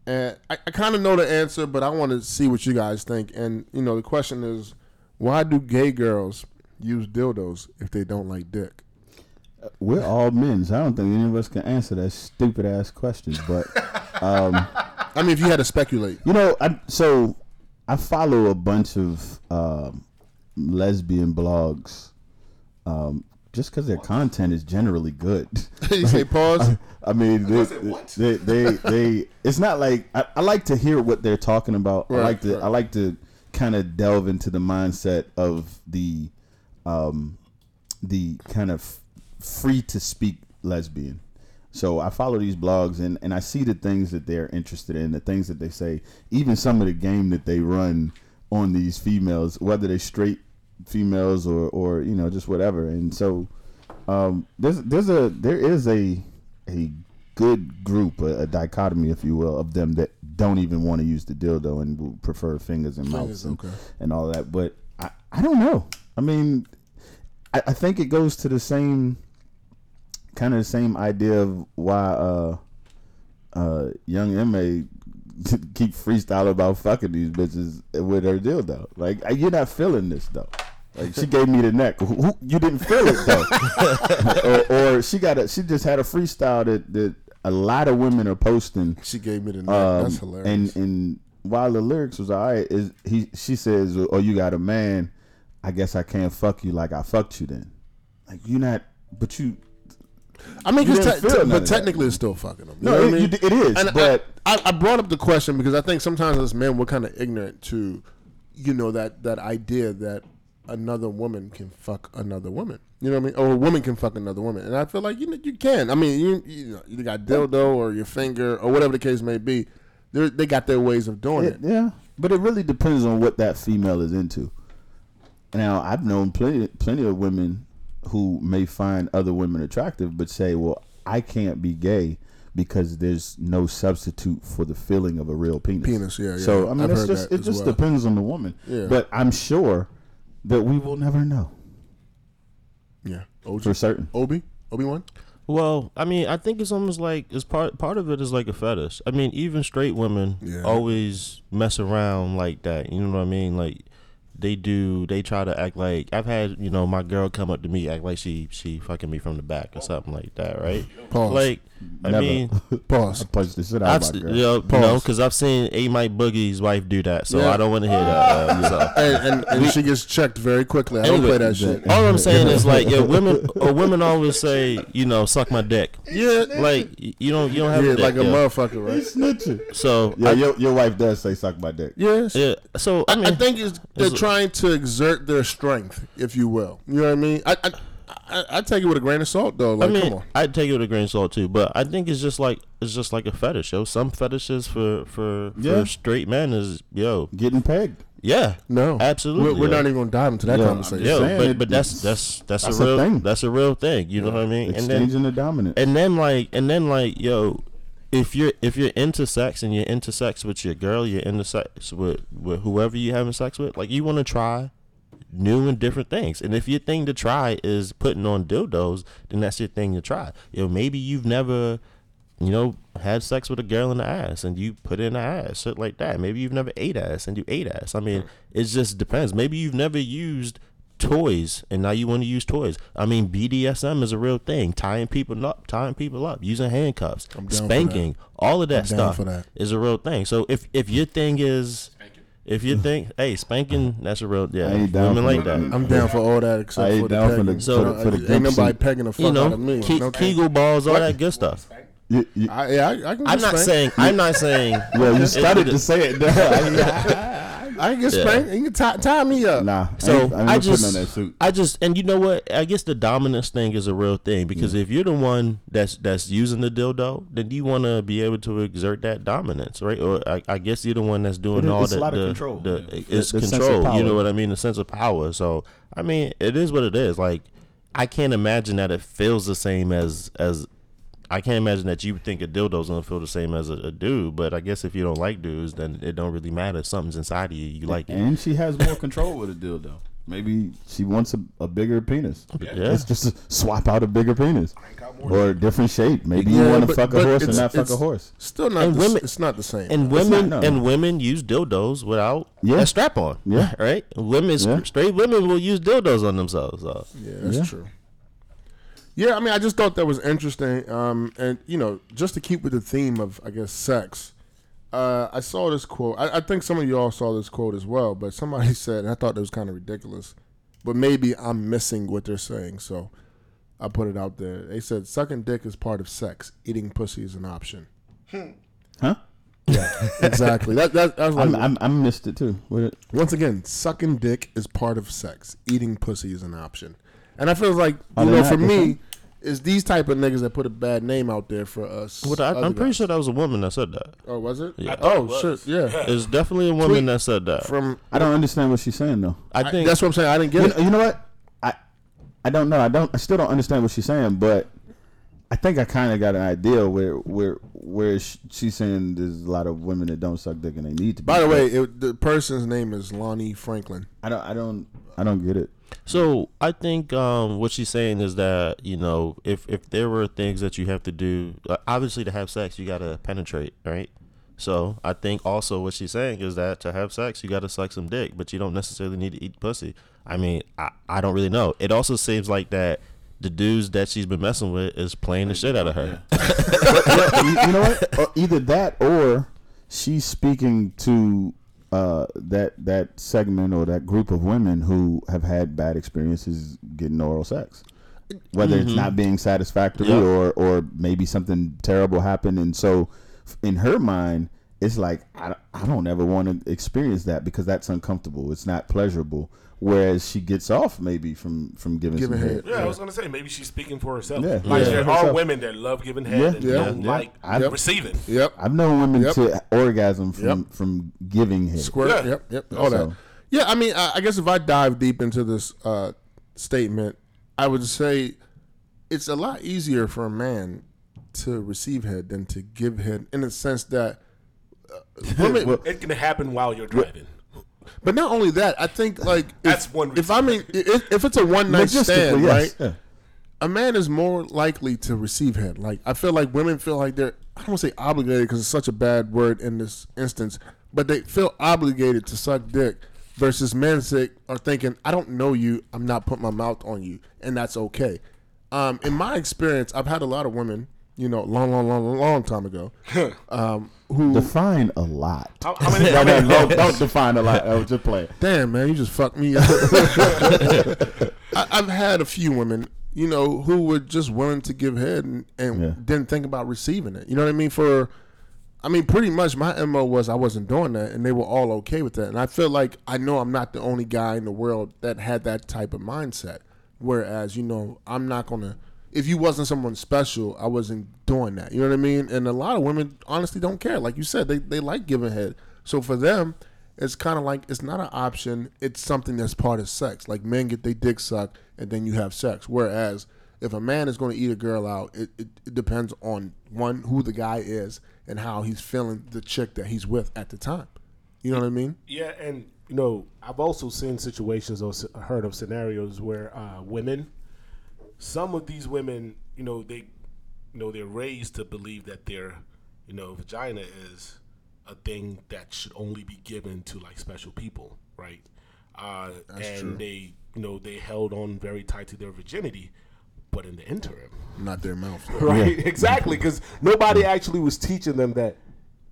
And I, I kind of know the answer, but I want to see what you guys think. And, you know, the question is why do gay girls use dildos if they don't like dick? We're all men, so I don't think any of us can answer that stupid ass question. But um, I mean, if you had to speculate. You know, I, so I follow a bunch of um, lesbian blogs, um, just because their content is generally good. you say pause? I mean, they, said, they, they, they, It's not like I, I like to hear what they're talking about. I like to, right. I like to kind of delve into the mindset of the, um, the kind of free to speak lesbian. So I follow these blogs and, and I see the things that they're interested in, the things that they say, even some of the game that they run on these females, whether they're straight females or, or you know, just whatever. And so um, there's there's a there is a a good group, a, a dichotomy, if you will, of them that don't even want to use the dildo and prefer fingers and mouths and, okay. and all that. But I, I don't know. I mean, I, I think it goes to the same kind of the same idea of why uh uh Young M.A keep freestyling about fucking these bitches with her deal though. Like you're not feeling this though. Like she gave me the neck. Who, who- you didn't feel it though. or, or she got a she just had a freestyle that that a lot of women are posting. She gave me the neck. Um, That's hilarious. And and while the lyrics was alright, is he she says, "Oh, you got a man. I guess I can't fuck you like I fucked you then." Like you're not, but you. I mean, You 'cause didn't te- te- but technically, it's still fucking them. You No, know it, what I mean? you- it is, And but I, I brought up the question because I think sometimes as men we're kind of ignorant to, you know, that that idea that another woman can fuck another woman. You know what I mean? Or a woman can fuck another woman, and I feel like you know, you can. I mean, you you, know, you got dildo or your finger or whatever the case may be. They they got their ways of doing It- it. yeah, but it really depends on what that female is into. Now, I've known plenty plenty of women who may find other women attractive, but say, "Well, I can't be gay because there's no substitute for the feeling of a real penis." Penis, yeah, yeah. So I mean, I've it's just it just well. depends on the woman. Yeah. But I'm sure that we will never know Yeah, OG, for certain. Obi, Obi Wan. Well, I mean, I think it's almost like it's part part of it is like a fetish. I mean, even straight women Yeah. always mess around like that. You know what I mean? Like they do. They try to act like I've had you know my girl come up to me act like she she fucking me from the back or something like that, right? Pause. Like I Never. mean, I Pause. punched the shit out I've of my girl. you know, Pause. no, because I've seen A Mike Boogie's wife do that, so Yeah. I don't want to hear that. Uh, so. And, and, and she gets checked very quickly. I don't play that shit. All I'm saying is like, yeah, women or women always say, you know, suck my dick. Yeah, Like you don't you don't have yeah, a dick, like a yeah. motherfucker, right? snitching. So Yeah, I- your, your wife does say suck my dick. Yes. yeah, so I I, mean, I think it's, they're it's- trying to exert their strength, if you will. You know what I mean? I I, I, I take it with a grain of salt, though. Like, I mean, come on. I'd take it with a grain of salt too, but I think it's just like it's just like a fetish. Yo, some fetishes for for, Yeah. for straight men is yo, Getting pegged. yeah, No, absolutely. We're, we're not even going to dive into that Yeah, conversation. Yo, but but that's that's that's, that's a a real thing. that's a real thing. You know what I mean? And then the dominant. and then like and then like yo if you're if you're into sex and you're into sex with your girl you're into sex with, with whoever you're having sex with like you want to try new and different things. And if your thing to try is putting on dildos then that's your thing to try. You know maybe you've never you know had sex with a girl in the ass and you put in the ass shit like that. Maybe you've never ate ass and you ate ass. I mean it just depends. Maybe you've never used toys, and now you want to use toys. I mean, BDSM is a real thing. Tying people up, tying people up, using handcuffs, I'm down for spanking, all of that I'm stuff for that. is a real thing. So if if your thing is if you think, hey, spanking, that's a real yeah. down women like that. that i'm down for all that except I ain't for the down for the- pegging. So- You know, for the ain't nobody Dixie. pegging the fuck You know, out of me. Ke- no, Kegel balls, all What? that good stuff. You, you, I, yeah, I, I can I'm not spanked. saying. I'm not saying. well, you started to say it. there. I can get Yeah. spanked. You can tie, tie me up. nah, So I, ain't, I, ain't I just, on that suit. I just, and you know what? I guess the dominance thing is a real thing because if you're the one that's that's using the dildo, then you want to be able to exert that dominance, right? Or I, I guess you're the one that's doing It- all it's a the, of the, control. the- Yeah. it's The- the control. You know what I mean? The sense of power. So I mean, it is what it is. Like I can't imagine that it feels the same as as. I can't imagine that you think a dildo's gonna feel the same as a, a dude, but I guess if you don't like dudes, then it don't really matter. Something's inside of you, you like it. And she has more control with a dildo. Maybe she wants a, a bigger penis. Yeah. Let's just swap out a bigger penis or a different shape. Maybe you want to fuck a horse and it's- not fuck a horse. Still not. And the, women- it's not the same. and It's women not, no. and women use dildos without Yeah. a strap on. Yeah. right. Women, Yeah. straight women will use dildos on themselves. So. Yeah, that's Yeah. true. Yeah, I mean, I just thought that was interesting. Um, and you know, just to keep with the theme of, I guess, sex. Uh, I saw this quote. I, I think some of y'all saw this quote as well, but somebody said, and I thought it was kind of ridiculous, but maybe I'm missing what they're saying, so I put it out there. They said, "Sucking dick is part of sex. Eating pussy is an option." Huh? Yeah, exactly. that that that's like, I'm, I'm, I missed it too. What it, once again, sucking dick is part of sex. Eating pussy is an option. And I feel like Are you they know, not for me, same? is these type of niggas that put a bad name out there for us. But I, other I'm pretty guys. sure that was a woman that said that. Oh, was it? Yeah. I it Oh was. shit, yeah. It's definitely a woman Tweet that said that. From I don't understand what she's saying though. I I think that's what I'm saying. I didn't get You it. know, you know what? I I don't know. I don't. I still don't understand what she's saying, but I think I kind of got an idea where where where sh- she's saying there's a lot of women that don't suck dick and they need to. Be By the way, it, the person's name is Lonnie Franklin. I don't. I don't. I don't get it. So I think um, what she's saying is that you know if if there were things that you have to do, uh, obviously to have sex you got to penetrate, right? So I think also what she's saying is that to have sex you got to suck some dick, but you don't necessarily need to eat pussy. I mean, I, I don't really know. It also seems like that the dudes that she's been messing with is playing the shit out of her. Yeah, you, you know what? Or either that or she's speaking to uh, that that segment or that group of women who have had bad experiences getting oral sex. Whether it's not being satisfactory Yeah. or or maybe something terrible happened, and so in her mind, it's like I, I don't ever want to experience that because that's uncomfortable. It's not pleasurable. Whereas she gets off maybe from from giving, Giving some head. head. Yeah, I was gonna say maybe she's speaking for herself. Yeah. like Yeah. there Herself. are women that love giving head Yeah. and Yeah. don't Yeah. like I've- receiving. Yep. I've known women Yep. to orgasm from Yep. from giving head. Squirt. Yeah. Yep. Yep. All that. Yeah. I mean, I, I guess if I dive deep into this uh, statement, I would say it's a lot easier for a man to receive head than to give head, in the sense that uh, women. Well, It can happen while you're driving. But not only that, I think like if, That's one If I mean, if, if it's a one night stand, yes. right? Yeah. A man is more likely to receive head. Like I feel like women feel like they're I don't want to say obligated because it's such a bad word in this instance, but they feel obligated to suck dick. Versus men say, are thinking, I don't know you, I'm not putting my mouth on you, and that's okay. Um, in my experience, I've had a lot of women, you know, long, long, long, long time ago, um, who Define a lot. How, how many? No, no, no, don't define a lot. I was just playing. Damn, man, you just fucked me up. I, I've had a few women, you know, who were just willing to give head and, and Yeah. didn't think about receiving it. You know what I mean? For, I mean, pretty much my mo was I wasn't doing that, and they were all okay with that. And I feel like I know I'm not the only guy in the world that had that type of mindset. Whereas, you know, I'm not gonna. If you wasn't someone special, I wasn't doing that. You know what I mean? And a lot of women honestly don't care. Like you said, they they like giving head. So for them, it's kind of like it's not an option. It's something that's part of sex. Like men get their dick sucked, and then you have sex. Whereas if a man is going to eat a girl out, it, it, it depends on one who the guy is and how he's feeling the chick that he's with at the time. You know what I mean? Yeah, and you know, I've also seen situations or heard of scenarios where uh, women, some of these women, you know, they, you know, they're raised to believe that their, you know, vagina is a thing that should only be given to like special people, right? uh, and true. they you know they held on very tight to their virginity. But in the interim, Not their mouth. right? Exactly, because nobody actually was teaching them that.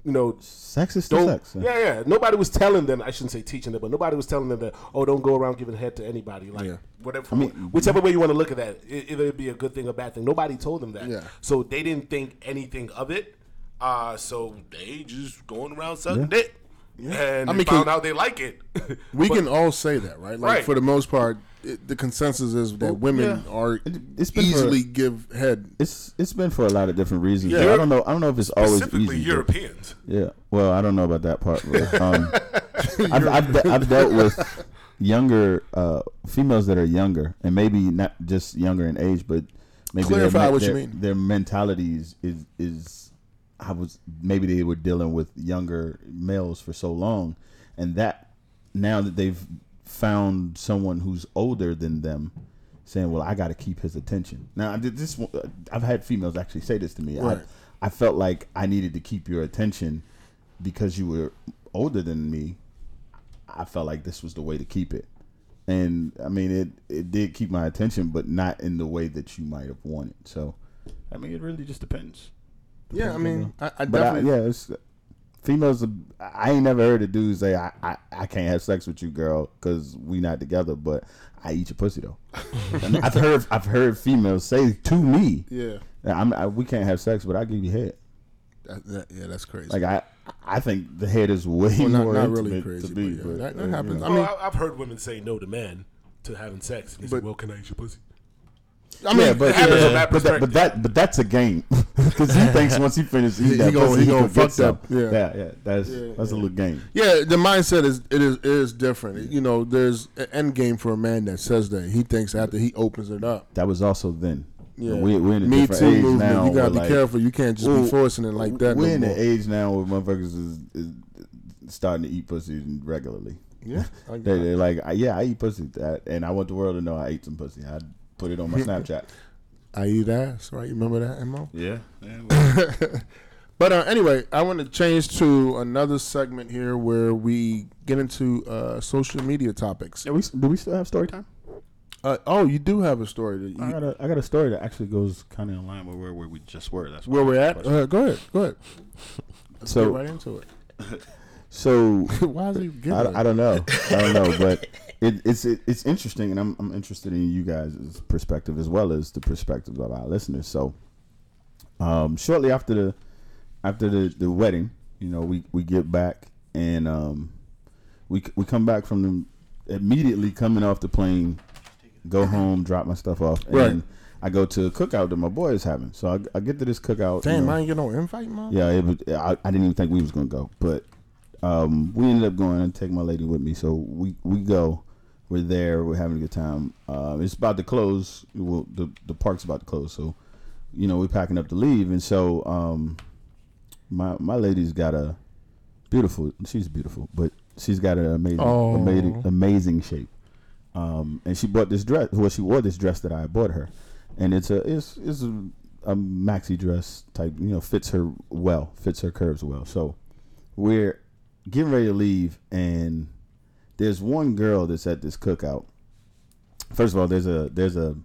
You know, Sex is still don't. sex. Yeah, yeah. Nobody was telling them. I shouldn't say teaching them, but nobody was telling them that. Oh, don't go around giving head to anybody. Like Yeah. whatever, whichever way you want to look at that, it, either it be a good thing or bad thing. Nobody told them that. Yeah. So they didn't think anything of it. Uh, so they just going around sucking dick. Yeah. And I mean, found can- out they like it. We But- can all say that, right? Like Right. for the most part, it, the consensus is that women are it's been for- easily give head. It's it's been for a lot of different reasons. Yeah. I don't know. I don't know if it's always specifically easy. but- Europeans. Yeah. Well, I don't know about that part. But, um, I've, I've, de- I've dealt with younger uh, females that are younger, and maybe not just younger in age, but maybe Clarify their, what you mean. Their mentalities is is I was maybe they were dealing with younger males for so long, and that now that they've found someone who's older than them. Saying, "Well, I got to keep his attention." Now, I did this. I've had females actually say this to me. Right. I, I felt like I needed to keep your attention because you were older than me. I felt like this was the way to keep it, and I mean it. It did keep my attention, but not in the way that you might have wanted. So, I mean, it really just depends. Yeah, I mean, I, I But I, definitely. yeah, it's, females. I ain't never heard a dude say, "I I, I can't have sex with you, girl, because we not together." But I eat your pussy though. I mean, I've heard I've heard females say to me, yeah, I'm, I, "We can't have sex, but I give you head." that, that- yeah, that's crazy. Like I, I think the head is way well, not, more not really crazy, to be. but yeah, but, that, that uh, you happens. know. I I mean, I've heard women say no to men to having sex. And they say, well, can I eat your pussy? I mean, yeah, but, yeah, from that but, that, but that but that's a game because he thinks once he finishes He- eating he gonna- pussy, he he gonna gonna fuck get some. that, yeah. yeah, yeah, that's Yeah, that's a little game. Yeah, the mindset is it is it is different. You know, there's an end game for a man that says that he thinks after he opens it up. That was also then. Yeah, we, we're in a Me different Too age movement. now. you gotta be like, careful. You can't just well, be forcing it like that. We're no in more. the age now where motherfuckers is, is starting to eat pussy regularly. Yeah, They, they're like, yeah, I eat pussy, that, and I want the world to know I ate some pussy. I put it on my Snapchat. I eat ass. Right? You remember that, Mo? yeah, But uh, anyway, I want to change to another segment here where we get into uh, social media topics. Yeah, we, do we still have story time? Uh, oh, you do have a story that I got a I got a story that actually goes kind of in line with where, where we just were. That's where we're at. Uh, go ahead. Go ahead. Let's So- get right into it. so Why is he I, I don't know. I don't know, but it, it's it, it's interesting, and I'm I'm interested in you guys' perspective as well as the perspectives of our listeners. So, um, shortly after the after the, the wedding, you know, we, we get back and um, we we come back from immediately coming off the plane, go home, drop my stuff off, and Right. I go to a cookout that my boy is having. So I, I get to this cookout. you Damn, know, I ain't get no invite, man. yeah, it was, I, I didn't even think we was gonna go, but um, we ended up going and taking my lady with me. So we we go. We're there. We're having a good time. Uh, it's about to close. Well, the the park's about to close. So, you know, we're packing up to leave, and so um, my my lady's got a beautiful. She's beautiful, but she's got an amazing, Oh. amazing, amazing shape. Um, and she bought this dress. Well, she wore this dress that I bought her, and it's a it's it's a, a maxi dress type. You know, fits her well, fits her curves well. So we're getting ready to leave, and there's one girl that's at this cookout. First of all, there's a there's a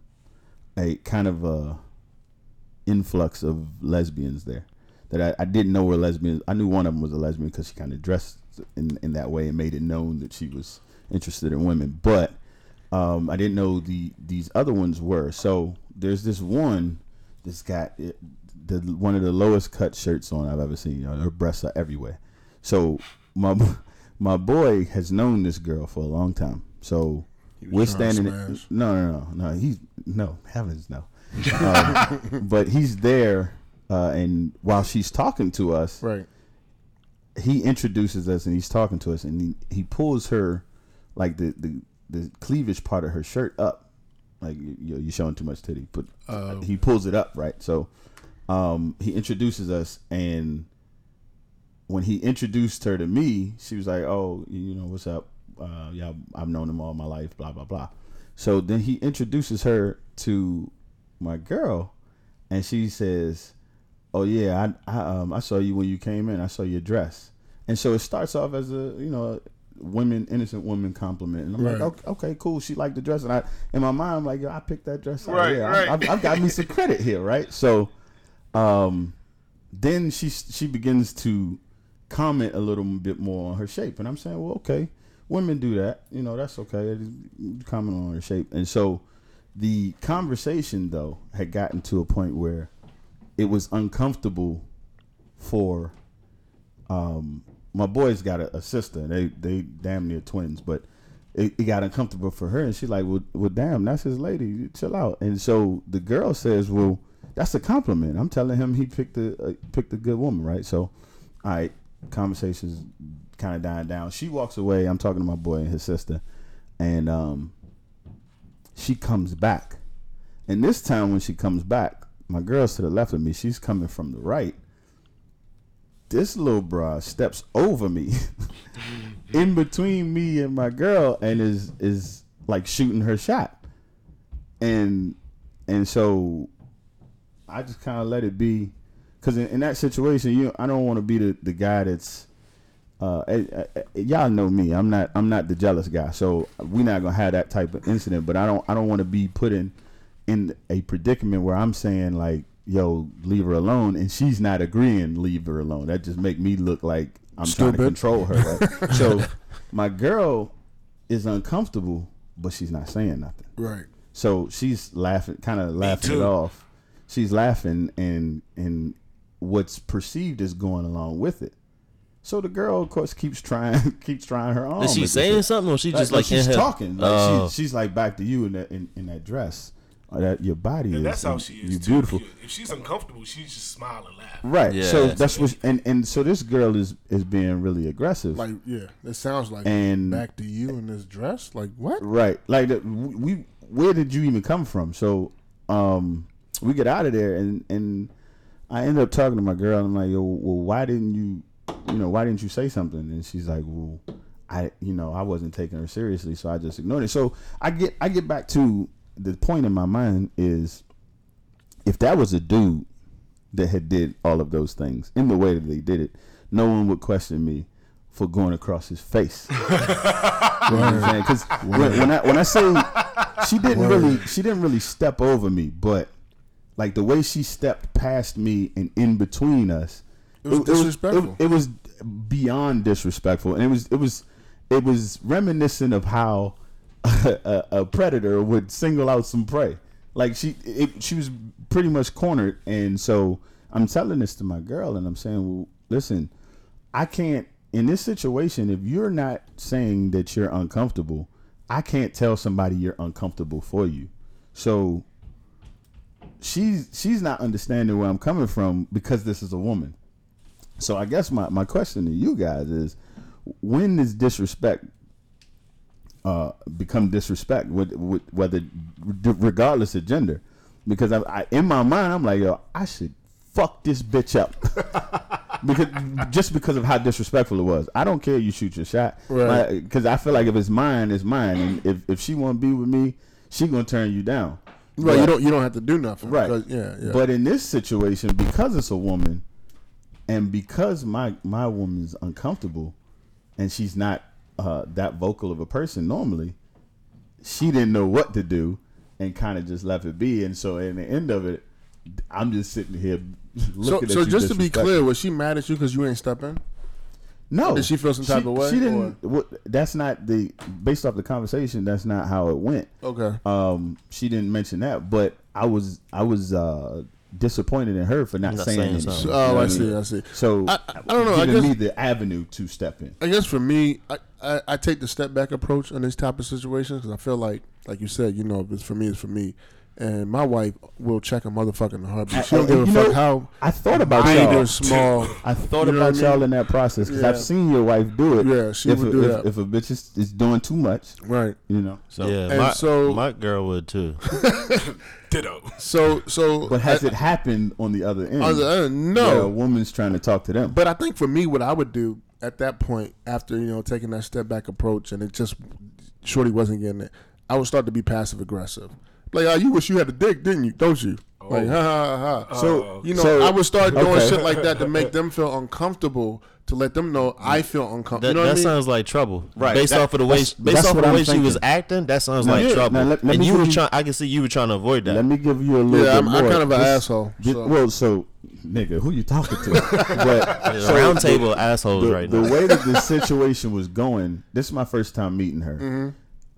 a kind of a influx of lesbians there that I, I didn't know were lesbians. I knew one of them was a lesbian because she kind of dressed in in that way and made it known that she was interested in women. But um, I didn't know the these other ones were. So there's this one that's got it, the one of the lowest cut shirts on I've ever seen. You know, her breasts are everywhere. So my my boy has known this girl for a long time. So we're standing. No, no, no, no. He's no heavens no. Um, but he's there, uh, and while she's talking to us, Right. he introduces us and he's talking to us, and he, he pulls her like the, the the cleavage part of her shirt up, like you, you- you're showing too much titty, but Oh. he pulls it up right. So um, he introduces us, and when he introduced her to me, she was like, "Oh, you know what's up? Uh, yeah, I've known him all my life." Blah blah blah. So then he introduces her to my girl, and she says, "Oh yeah, I, I um I saw you when you came in. I saw your dress." And so it starts off as a you know women, innocent women compliment, and I'm like, okay, okay, cool. She liked the dress, and I in my mind, I'm like, yo, I picked that dress out. Right, yeah, right. I've, I've got me some credit here, right? So, um, then she she begins to comment a little bit more on her shape, and I'm saying, well, okay, women do that, you know, that's okay. Comment on her shape, and so the conversation though had gotten to a point where it was uncomfortable for um my boys got a, a sister. They they damn near twins but it, it got uncomfortable for her. And she's like well, well damn that's his lady. Chill out. And so the girl says well that's a compliment. I'm telling him he picked a uh, picked a good woman right? So all right conversations kind of dying down. She walks away i'm talking to my boy and his sister and um she comes back. And this time when she comes back my girl's to the left of me she's coming from the right. This little bra steps over me in between me and my girl and is is like shooting her shot. And and so i just kind of let it be because in, in that situation you i don't want to be the, the guy that's uh, eh, eh, eh, y'all know me. I'm not. I'm not the jealous guy. So we're not gonna have that type of incident. But I don't. I don't want to be put in in a predicament where I'm saying like, "Yo, leave her alone," and she's not agreeing. Leave her alone. That just make me look like I'm trying to control her. Right? so my girl is uncomfortable, but she's not saying nothing. Right. So she's laughing, kind of laughing it off. She's laughing, and and what's perceived is going along with it. So the girl, of course, keeps trying, keeps trying her arm. Is she saying shit. something or she Like, just no, like she's talking. Like Oh. she, she's like back to you in that in, in that dress. Or that your body And is. that's how and she is. You too. beautiful. If she's uncomfortable, she just smile and laugh. Right. Yeah. So that's what and and so this girl is is being really aggressive. Like yeah, it sounds like And- back to you in this dress. Like what? Right. Like the- we where did you even come from? So um we get out of there and and I end up talking to my girl and I'm like, "Yo, well why didn't you you know, why didn't you say something?" And she's like, "Well, I you know, I wasn't taking her seriously, so I just ignored it." So I get I get back to the point in my mind is if that was a dude that had did all of those things in the way that they did it, no one would question me for going across his face. You know what I'm saying? 'Cause when, when I when I say she didn't really she didn't really step over me, but like the way she stepped past me and in between us, It was disrespectful. It, was beyond disrespectful, and it was it was it was reminiscent of how a, a predator would single out some prey. Like she it, she was pretty much cornered, and so I'm telling this to my girl, and I'm saying, well, listen, I can't in this situation if you're not saying that you're uncomfortable i can't tell somebody you're uncomfortable for you so she's she's not understanding where i'm coming from because this is a woman so i guess my, my question to you guys is when does disrespect uh, become disrespect with, with whether regardless of gender because I, I in my mind i'm like yo i should fuck this bitch up because just because of how disrespectful it was. I don't care you shoot your shot, Right. Because I feel like if it's mine, it's mine, and if, if she want to be with me, she gonna turn you down. Right. But- You don't. You don't have to do nothing. Right. because- Yeah. Yeah. But in this situation, because it's a woman, and because my my woman's uncomfortable, and she's not uh, that vocal of a person normally, she didn't know what to do, and kind of just left it be. And so, in the end of it, I'm just sitting here so looking so at you just to be clear, was she mad at you because you ain't step in? No. Did she feel some type of way, She didn't. What, that's not the based off the conversation. That's not how it went. Okay. Um, she didn't mention that, but I was I was uh, disappointed in her for not, Not saying, saying anything. something. You Oh, know I see. mean? I see. So I- I don't know, I Giving guess- me the avenue to step in. I guess for me, I, I, I take the step back approach in this type of situations because I feel like, like you said, you know, if it's for me, it's for me. And my wife will check a motherfucker in a heartbeat. She I- don't give a you fuck know, how I thought about y'all. or small. I thought You know about what I mean? y'all in that process because Yeah. I've seen your wife do it. Yeah, she if would a, do if, that. if a bitch is, is doing too much, Right. you know. So, yeah, and my, so- my girl would too. Ditto. So so. but has I- it happened on the other end? on the other- where a woman's trying to talk to them. But I think for me, what I would do at that point, after you know taking that step back approach, and it just Shorty wasn't getting it, I would start to be passive aggressive. Like, oh, you wish you had a dick, didn't you? Don't you? Oh Like ha ha ha. ha. So You know, so- I would start doing okay. shit like that to make them feel uncomfortable, to let them know I feel uncomfortable. That, you know what that I mean? sounds like trouble. Right. Based That- off of the way, based off of the I'm way she was acting, that sounds Now, like yeah, trouble. now let- let and you were trying. I can see you were trying to avoid that. Let me give you a little Yeah, bit I'm- I'm kind of an This- asshole, this- so- Well, so nigga, who you talking to? but so round the- table assholes the, right the now. The way that the situation was going, this is my first time meeting her. Mm-hmm.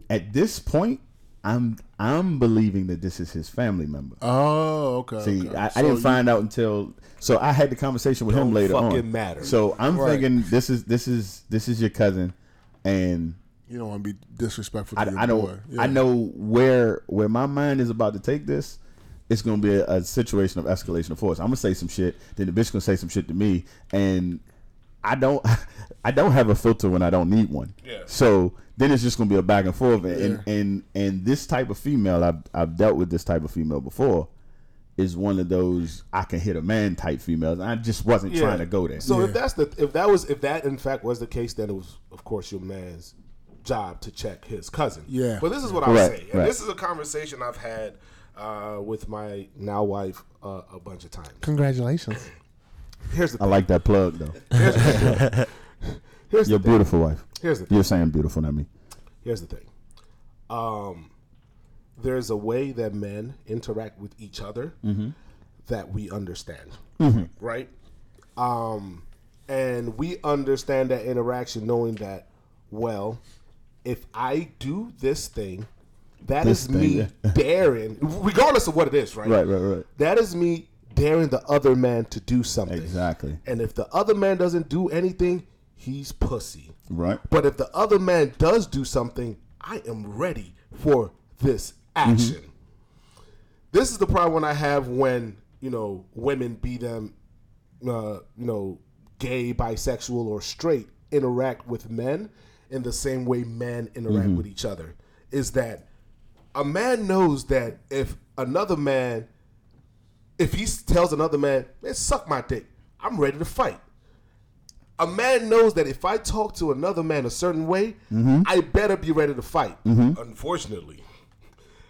At this point, I'm I'm believing that this is his family member. Oh, okay. See, okay. I, I So didn't you- find out until so I had the conversation with him later fucking on. matter. So I'm Right. thinking this is this is this is your cousin, and You don't want to be disrespectful to I, your I don't. Yeah. I know where where my mind is about to take this. It's gonna be a, a situation of escalation of force. I'm gonna say some shit, then the bitch gonna say some shit to me, and I don't I don't have a filter when I don't need one. Yeah. So then it's just gonna be a back and forth, and and, and and this type of female, I've I've dealt with this type of female before, is one of those I can hit a man type females. I just wasn't trying to go there. So if that's the if that was if that in fact was the case, then it was of course your man's job to check his cousin. Yeah. But this is what I would Right, say, and right. this is a conversation I've had uh, with my now wife uh, a bunch of times. Congratulations. Here's the I like that plug though. here's the, here's the Your thing. beautiful wife. Here's the thing. You're saying beautiful, not me. Here's the thing. Um, there's a way that men interact with each other that we understand, right? Um, and we understand that interaction, knowing that, well, if I do this thing, that This is thing, me yeah. daring, regardless of what it is, right? Right, right, right. That is me daring the other man to do something. Exactly. And if the other man doesn't do anything, he's pussy. Right. But if the other man does do something, I am ready for this action. This is the problem I have when you know women, be them, uh, you know, gay, bisexual, or straight, interact with men in the same way men interact with each other. Is that a man knows that if another man, if he tells another man, "Man, suck my dick," I'm ready to fight a man knows that if I talk to another man a certain way, mm-hmm. I better be ready to fight. Mm-hmm. Unfortunately,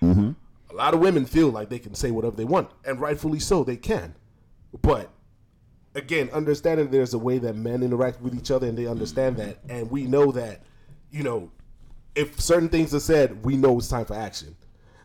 mm-hmm. a lot of women feel like they can say whatever they want, and rightfully so, they can. But again, understanding there's a way that men interact with each other, and they understand that, and we know that, you know, if certain things are said, we know it's time for action.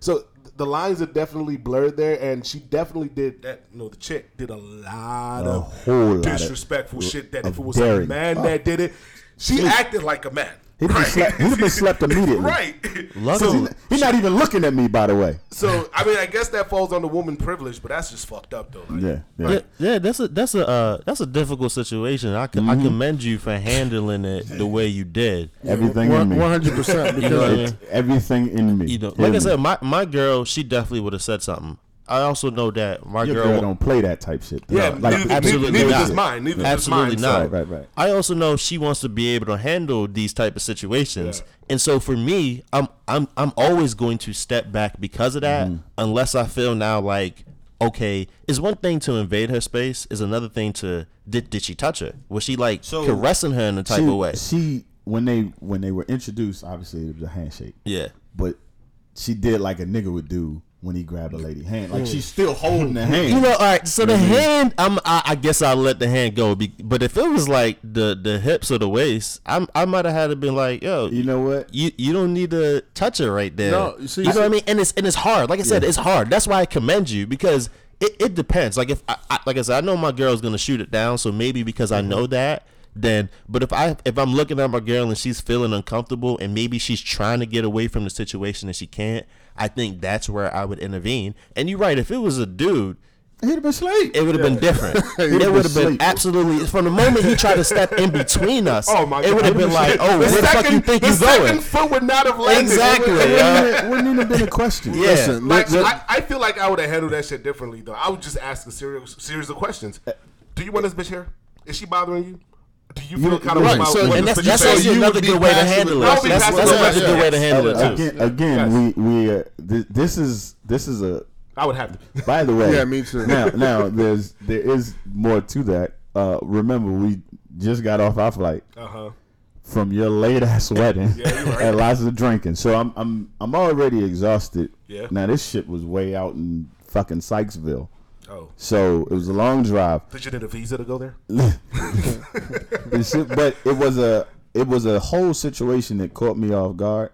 So the lines are definitely blurred there, and she definitely did that. You know, the chick did a lot A of whole lot of- disrespectful shit. That if it was a man that did it, she acted like a man. He'd have been slept- he'd have been slept immediately. right. Luckily- So, He's not even looking at me, by the way. so I mean, I guess that falls under woman privilege, but that's just fucked up though. Like, Yeah, yeah. Yeah, yeah, that's a that's a uh, that's a difficult situation. I can, I commend you for handling it the way you did. Everything in me. One hundred percent. You know what I mean? Everything in me. You know, Hear like I me. said, my my girl, she definitely would have said something. I also know that my your girl, girl don't play that type shit. Yeah, No, like, neither, absolutely neither, not. does mine. Neither Absolutely does not. mine. so- Right, right. I also know she wants to be able to handle these type of situations. And so for me, I'm I'm I'm always going to step back because of that Mm-hmm. unless I feel now like okay, it's one thing to invade her space, is another thing to did did she touch her? Was she like So- caressing her in a type she, of way? She when they when they were introduced, obviously it was a handshake. Yeah. But she did like a nigga would do when he grabbed a lady hand. Like she's still holding the hand. You know, all right. So the hand, I'm, I, I guess I'll let the hand go. Be, but if it was like the the hips or the waist, I'm, I might have had to been like, yo, You know what? you you don't need to touch it right there. No, you see- you know what I mean? And it's and it's hard. Like I said, it's hard. That's why I commend you because it, it depends. Like if I, I like I said, I know my girl's gonna shoot it down, so maybe because I mm-hmm. know that. Then, but if I if I'm looking at my girl and she's feeling uncomfortable and maybe she's trying to get away from the situation and she can't, I think that's where I would intervene. And you're right. If it was a dude, He'd have been slave. it would have been different. been it would have been asleep. absolutely from the moment he tried to step in between us. Oh my god! It would have been like, oh, the where the fuck you think the you second going? foot would not have landed. Exactly, It would- yeah. Wouldn't even- wouldn't even have been a question. Yeah. listen, Like, let- I, I feel like I would have handled that shit differently though. I would just ask a series series of questions. Do you want this bitch here? Is she bothering you? Do you feel kind of right, about so- what And that's, bitch that's said? actually you another good way to handle it. I would be That's, that's another good way to handle it too. Again, again, we we uh, th- this is this is a. I would have to. By the way, Yeah, me too. Now, now there's there is more to that. Uh, remember, we just got off our flight Uh huh. from your late ass wedding Yeah, you're right. and lots of drinking. So I'm I'm I'm already exhausted. Yeah. Now this shit was way out in fucking Sykesville. Oh, So it was a long drive. did you need a visa to go there? But it was a it was a whole situation that caught me off guard,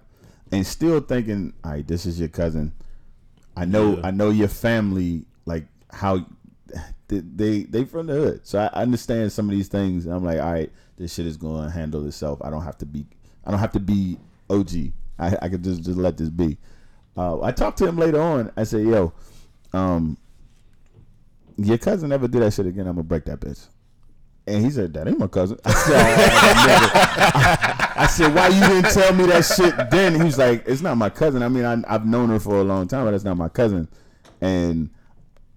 and still thinking, all right, this is your cousin. I know I know your family like how they they, from the hood, so I understand some of these things. And I'm like, all right, this shit is going to handle itself. I don't have to be I don't have to be OG. I I could just just let this be. Uh, I talked to him later on. I said, yo, um, your cousin ever do that shit again, I'm gonna break that bitch. And he said, "That ain't my cousin." I said, "Oh, nigga." I said, "Why you didn't tell me that shit then?" He was like, "It's not my cousin. I mean, I, I've known her for a long time, but that's not my cousin." And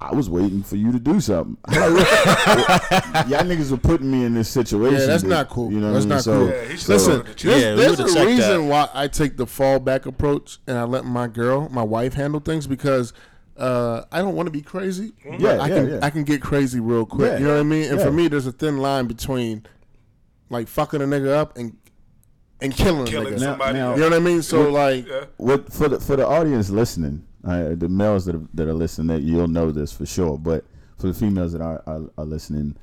I was waiting for you to do something. I'm Y'all niggas were putting me in this situation. Yeah, that's that- not cool. You know, that's what I mean? not So- cool. Yeah, he Listen, have there's, Yeah, there's a reason that. why I take the fallback approach and I let my girl, my wife, handle things because uh, I don't want to be crazy. but Yeah, I yeah, can yeah. I can get crazy real quick. Yeah. You know what I mean? And Yeah. for me, there's a thin line between like fucking a nigga up and and killing, Killing a nigga. Now- somebody. now- You know what I mean? So like, yeah. what for the for the audience listening, uh, the males that are, that are listening, that you'll know this for sure. But for the females that are, are are listening,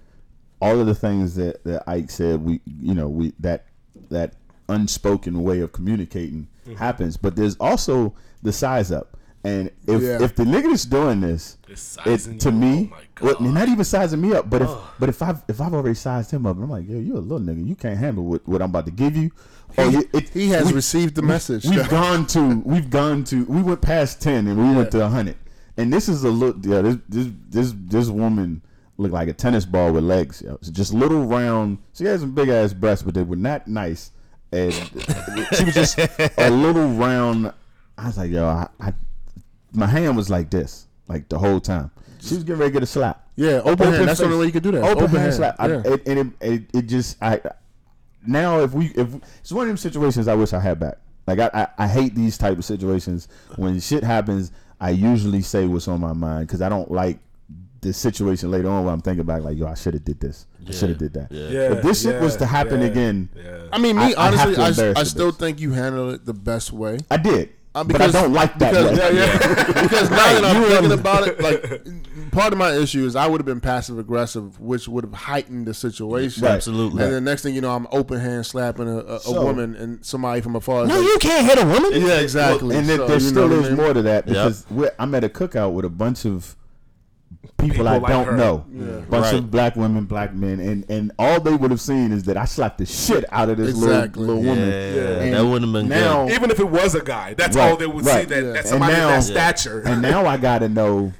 all of the things that that Ike said, we you know we that that unspoken way of communicating Mm-hmm. happens. But there's also the size up, and if Yeah. if the nigga that's doing this, It's it to me, Oh well, not even sizing me up, but if but if I've if I've already sized him up, I'm like, yo, you're a little nigga, you can't handle what, what I'm about to give you. Or you, it, he has we- received the message. We've gone to we've gone to we went past ten and we went to hundred. And this is a look yeah, this this this this woman looked like a tennis ball with legs. Yo. It's just little round she had some big ass breasts, but they were not nice. And she was just a little round I was like, yo, I, I my hand was like this, like the whole time. She was getting ready to get a slap. Yeah, open hand. That's the face. only way you could do that. Open, Open hand hand, slap. I, it, and it, it, it just I now if we if it's one of them situations I wish I had back. Like I, I, I hate these type of situations when shit happens. I usually say what's on my mind because I don't like the situation later on where I'm thinking back like yo I should have did this. I should have did that. Yeah. Yeah, If this shit was to happen yeah, again, Yeah. I mean, me I- I honestly, to I, I still bitch. think you handled it the best way. I did. Uh, but I don't like that. because, yeah, yeah. because now that I'm You thinking about it, like part of my issue is I would have been passive aggressive, which would have heightened the situation. Right. Absolutely. And the next thing you know, I'm open hand slapping a, a, a woman and somebody from afar. No, like, you can't hit a woman. Yeah, exactly. and there, So, there still what I is mean? more to that because we're, I'm at a cookout with a bunch of people, People I like don't her. know, bunch Right. of black women, black men, and and all they would have seen is that I slapped the shit out of this Exactly. little, little woman. Yeah, And that wouldn't have been now, good. Even if it was a guy, that's Right, all they would right. see. That, Yeah. that somebody now- that stature. and now I got to know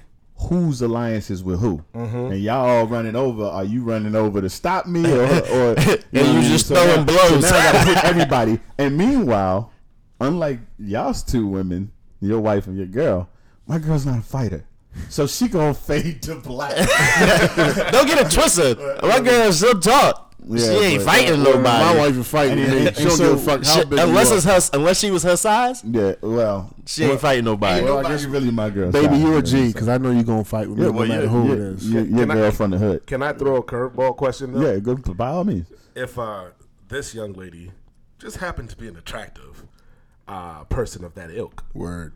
whose alliance is with who, Mm-hmm. and y'all all running over. Are you running over to stop me, or, or you, know you just So throwing now- blows. So now I got to hit everybody. And meanwhile, unlike y'all's two women, your wife and your girl, my girl's not a fighter. So she gonna fade to black. Don't get it twisted. My girl still talk. Yeah, she ain't but- fighting My nobody. wife is fighting And- me. and- She don't so- give a fuck how She- big unless you it's are. her, unless she was her size, yeah, well, she ain't fighting nobody. well, I guess you're really my girl. Baby, you a know G what I'm because I know you're gonna fight with me Yeah, no well, matter you- who you- it is. You, your Can I- girl from the hood. Can I throw a curveball question? Though? Yeah, go by all means. If uh, this young lady just happened to be an attractive uh, person of that ilk, Word.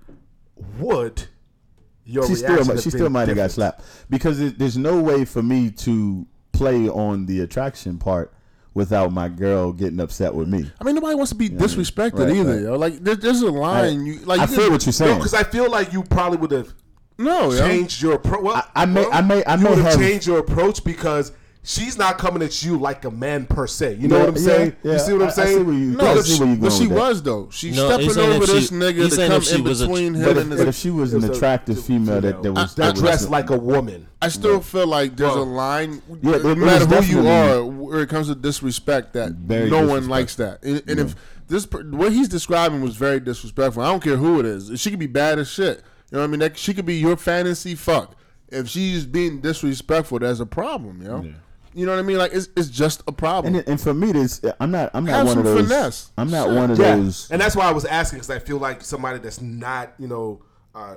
would your She still, have she still might have got slapped because it, there's no way for me to play on the attraction part without my girl getting upset with me. I mean, nobody wants to be disrespected Right, either, right. yo. Like, there, there's a line. you like, I you feel what you're saying. because I feel like you probably would have No, yo. changed your approach. Well, I- I may- well, I may- I you may would have have- changed your approach because she's not coming at you like a man per se. You know Yeah, what I'm yeah, saying? yeah. you see what I'm I- I see saying? you- No, but she, where you but she was though. She No, stepping over if this she- nigga he's to come if she in was a- between But him if, and but if she was an It a- attractive female that, that was that that was dressed like a woman. I still feel like there's Well, a line. Yeah, no it- it matter who you are, where it comes to disrespect, that Very no one likes that. And, and if this what he's describing was very disrespectful, I don't care who it is. She could be bad as shit. You know what I mean? That, she could be your fantasy fuck. If she's being disrespectful, that's a problem, yo. You know what I mean? Like it's it's just a problem. And, and for me, this I'm not I'm not Have one of some those. finesse. I'm not Shit. one of Yeah, those. and that's why I was asking because I feel like somebody that's not, you know, uh,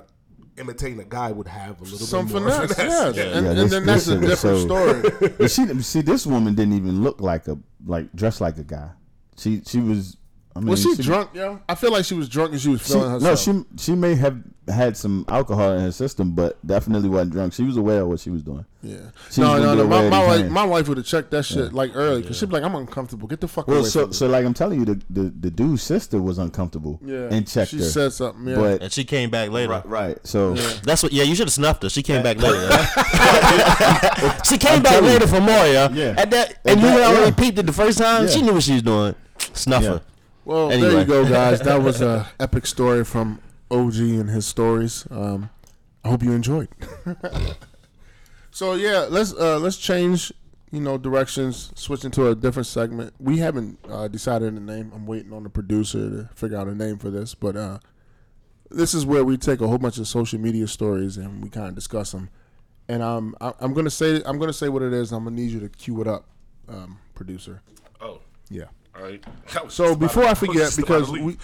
imitating a guy would have a little Some bit more finesse, yes. Yeah. And, Yeah, and this- then that's this a different so- story. But she see this woman didn't even look like a like dressed like a guy. She she was I mean, Was she drunk, yo? I feel like she was drunk and she was She, feeling no, she she may have had some alcohol in her system, but definitely wasn't drunk. She was aware of what she was doing. Yeah. She no, no, no. My, my wife, his my wife would have checked that shit like early because she'd be like, "I'm uncomfortable. Get the fuck Well, away so from me." so like I'm telling you, the the, the dude's sister was uncomfortable yeah. and checked she her, She said something. Yeah. but And she came back later. right, right. So That's what. Yeah, you should have snuffed her. She came back later. she came back telling you. later for more, yeah. Yeah. At that, At and you that, already yeah. peeped it the first time. She knew what she was doing. Snuff Yeah. her. well, there you go, guys. That was a epic story from OG and his stories. Um, I hope you enjoyed. so yeah, let's uh, let's change. You know, directions. Switch into a different segment. We haven't uh, decided a name. I'm waiting on the producer to figure out a name for this, but uh, this is where we take a whole bunch of social media stories and we kind of discuss them. And um, I, I'm gonna say I'm gonna say what it is. I'm gonna need you to cue it up, um, producer. Oh, Yeah. All right. So before I forget, because we,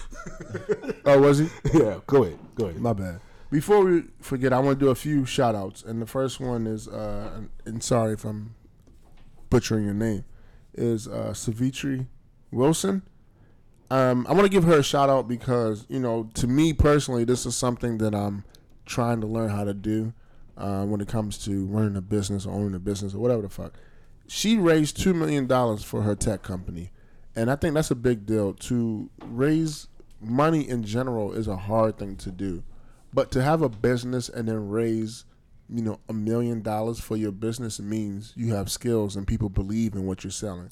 oh, was he? Yeah, go ahead. Go ahead. My bad. Before we forget, I want to do a few shout outs. And the first one is, uh, and, and sorry if I'm butchering your name, is uh, Sevetri Wilson. Um, I want to give her a shout out because, you know, to me personally, this is something that I'm trying to learn how to do uh, when it comes to running a business or owning a business or whatever the fuck. She raised $2 million for her tech company. And I think that's a big deal. To raise money in general is a hard thing to do. But to have a business and then raise, you know, a million dollars for your business means you have skills and people believe in what you're selling.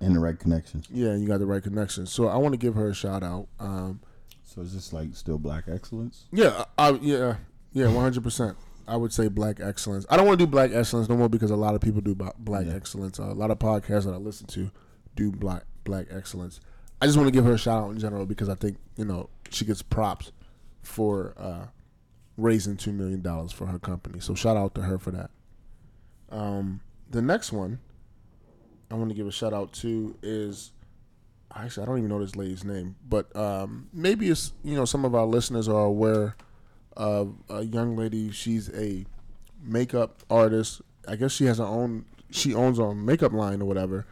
in the right connections. Yeah, you got the right connections. So I want to give her a shout out. Um, So is this like still black excellence? yeah, I, yeah, yeah, one hundred percent. I would say black excellence. I don't want to do black excellence no more because a lot of people do black excellence. Uh, a lot of podcasts that I listen to do black black excellence. I just want to give her a shout out in general because I think you know she gets props for uh, raising two million dollars for her company. So shout out to her for that. Um, the next one I want to give a shout out to is actually I don't even know this lady's name, but um, maybe it's you know some of our listeners are aware of a young lady. She's a makeup artist. I guess she has her own. She owns her own makeup line or whatever.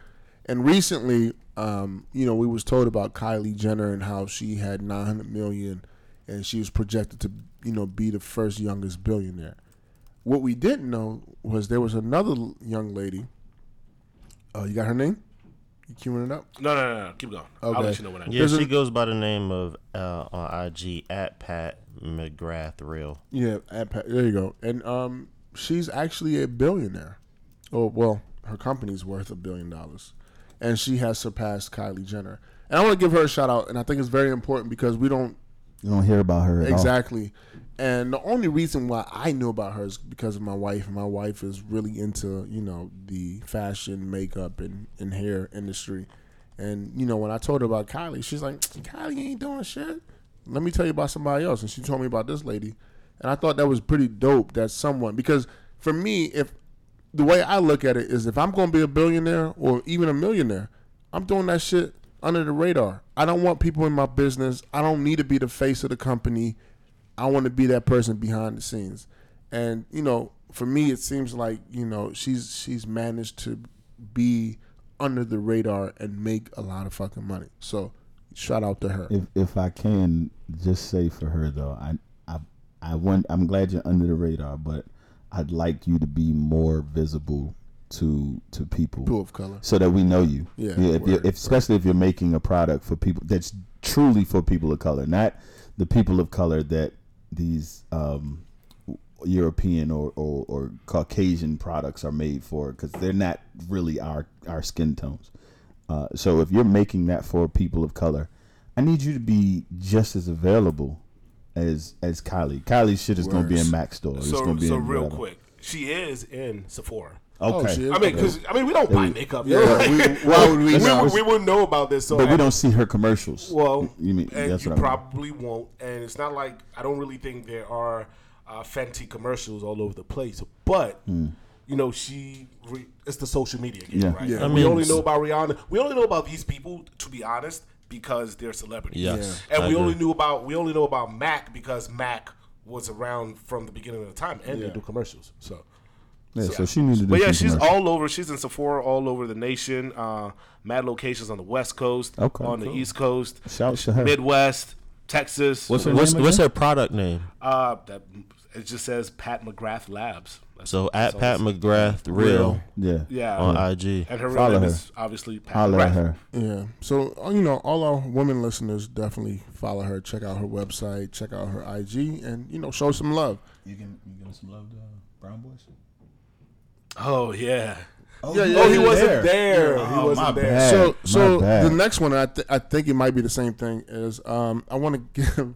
And recently, um, you know, we was told about Kylie Jenner and how she had 900 million, and she was projected to, you know, be the first youngest billionaire. What we didn't know was there was another young lady. Uh, you got her name? You queuing it up? No, no, no, no. Keep going. I'll Okay. let you know when I Yeah, There's she a- goes by the name of uh, on IG at Pat McGrath Real. Yeah, at Pa- there you go. And um, she's actually a billionaire. Oh well, her company's worth a billion dollars, and she has surpassed Kylie Jenner. And I want to give her a shout out, and I think it's very important because we don't You don't hear about her at all. exactly. And the only reason why I knew about her is because of my wife. And my wife is really into you know the fashion, makeup, and, and hair industry. And you know when I told her about Kylie, she's like, "Kylie ain't doing shit." Let me tell you about somebody else. And she told me about this lady, and I thought that was pretty dope. That someone because for me, if the way I look at it is, if I'm going to be a billionaire or even a millionaire, I'm doing that shit under the radar. I don't want people in my business. I don't need to be the face of the company. I want to be that person behind the scenes. And you know, for me, it seems like you know she's she's managed to be under the radar and make a lot of fucking money. So, shout out to her. If if I can just say for her though, I I I want I'm glad you're under the radar, but I'd like you to be more visible to to people People of color. so that we know you. Yeah, if you're, word, if, especially if you're making a product for people that's truly for people of color, not the people of color that these um, European or, or, or Caucasian products are made for, because they're not really our our skin tones. Uh, so if you're making that for people of color, I need you to be just as available as as Kylie. Kylie's shit is going to be in Mac store. it's So, going to be so in real whatever. quick, she is in Sephora. Okay. Oh. I mean, because I mean, we don't buy makeup. Yeah, Yeah, we- why would we we, not? would, we wouldn't know about this. So but we don't see her commercials. Well, you mean and that's you what I mean. probably won't. And it's not like I don't really think there are uh, Fenty commercials all over the place. But you know, she re- it's the social media game, Yeah. right? Yeah. And I we only know about Rihanna. We only know about these people, to be honest, because they're celebrities. Yes, and I we only knew about we only know about Mac because Mac was around from the beginning of the time, and Yeah. they do commercials. So Yeah, so she needs to do But yeah, she's commercials. all over. She's in Sephora all over the nation. Uh, mad locations on the West Coast, Okay, on the. East Coast, Shouts to her. Midwest, Texas. What's her What's what's her product name? Uh, that it just says Pat McGrath Labs. That's- So at all Pat McGrath Real Yeah. Yeah, on IG. and her real Follow name her. is obviously Pat Holler McGrath. her. Yeah. So uh, you know, all our women listeners definitely follow her. Check out her website. Check out her IG, and you know, show some love. You can you give some love to Brown Boys. Oh yeah. Oh, Yeah, yeah, Oh, he wasn't there. Oh, he my wasn't there. bad. So, my so bad. the next one, I, th- I think it might be the same thing. Is um, I want to give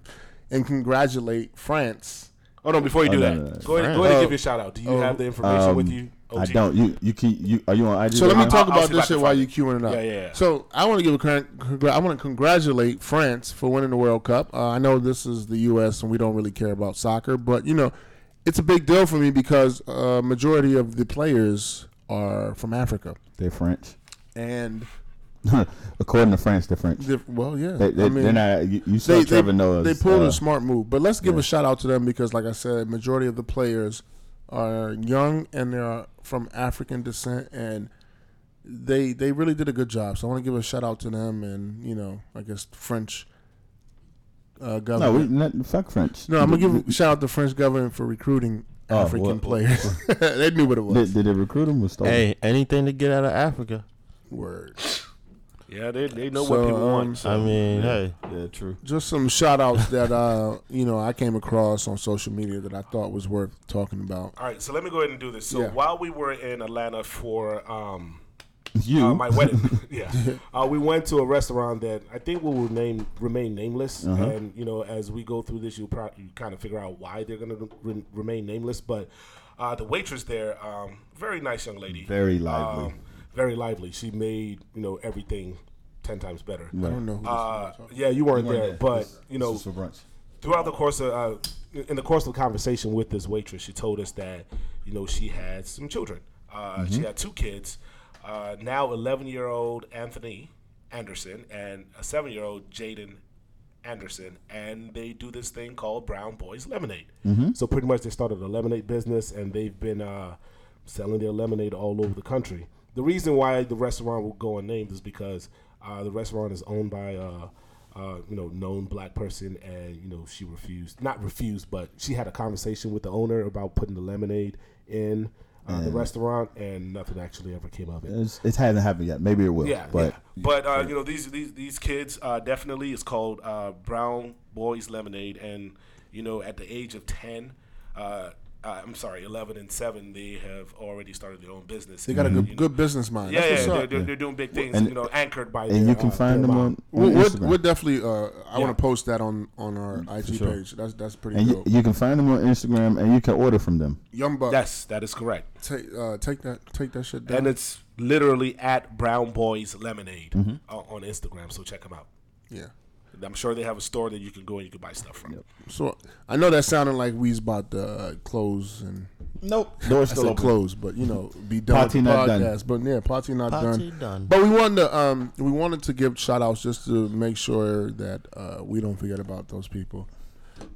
and congratulate France. Oh no! Before you Oh, do no, that, no, no. go ahead, go ahead and Oh. give your shout out. Do you Oh. have the information Um, with you? I don't. You you keep you are you on IG? So let me talk I'll about see if this shit while find you queuing it up. Yeah, yeah, yeah. So I want to give a con- I want to congratulate France for winning the World Cup. Uh, I know this is the U.S. and we don't really care about soccer, but you know, it's a big deal for me because uh, majority of the players are from Africa, They're French. and According to France, they're French. they're, well, yeah, They, they, I mean, they're not. You, you saw they, Trevor they, Noah's. they pulled uh, a smart move. But let's give yeah. a shout out to them because, like I said, majority of the players are young and they're from African descent, and they they really did a good job. So I want to give a shout out to them, and you know, I guess French uh, No, we government. not, fuck French. No, I'm gonna give a shout out to the French government for recruiting Oh, African what- players. they knew what it was. Did, did they recruit them? Was stolen? Hey, anything to get out of Africa. Word. Yeah, they, they know So, what people um, want. So. I mean, hey, yeah, true. Just some shout outs that uh, you know I came across on social media that I thought was worth talking about. All right, so let me go ahead and do this. So Yeah. while we were in Atlanta for um, You. uh, my wedding, yeah, uh, we went to a restaurant that I think will remain remain nameless. Uh-huh. And you know, as we go through this, you'll probably you kind of figure out why they're going to re- remain nameless. But uh, the waitress there, um, very nice young lady, Very lively. um, very lively. She made you know everything ten times better. I don't know. Who this Uh, is. yeah, you weren't there, but you know, for throughout the course of uh, in the course of the conversation with this waitress, she told us that you know she had some children. Uh, She had two kids. Uh, now, eleven year old Anthony Anderson and a seven year old Jaden Anderson, and they do this thing called Brown Boys Lemonade. So pretty much, they started a lemonade business, and they've been uh, selling their lemonade all over the country. The reason why the restaurant will go unnamed is because uh, the restaurant is owned by uh, uh, you know known black person, and you know she refused, not refused, but she had a conversation with the owner about putting the lemonade in uh, the restaurant, and nothing actually ever came of it. It's, it hasn't happened yet. Maybe it will. Yeah, but yeah. but uh, you know these these these kids uh, definitely it's called uh, Brown Boys Lemonade, and you know at the age of ten, uh, I'm sorry, eleven and seven, they have already started their own business. They got a good good business mind. Yeah, That's yeah, they're, they're, they're doing big things. And- you know, anchored by and their, you can uh, find them mom. on, on We'll, we'll, Instagram. we'll definitely. Uh, I Yeah. want to post that on on our IG sure. page. That's that's pretty and you, dope. you can find them on Instagram, and you can order from them. Young Buck, Yes, that is correct. take uh, take that take that shit down. And it's literally at Brown Boys Lemonade Mm-hmm. uh, on Instagram. So check them out. yeah. I'm sure they have a store that you can go and you can buy stuff from. So I know that sounded like we's about to uh, close and Nope. Doors still said open. close, but you know, be done Party with the not done. podcast. But yeah, party not Party done. done. But we wanted to um we wanted to give shout outs just to make sure that uh, we don't forget about those people.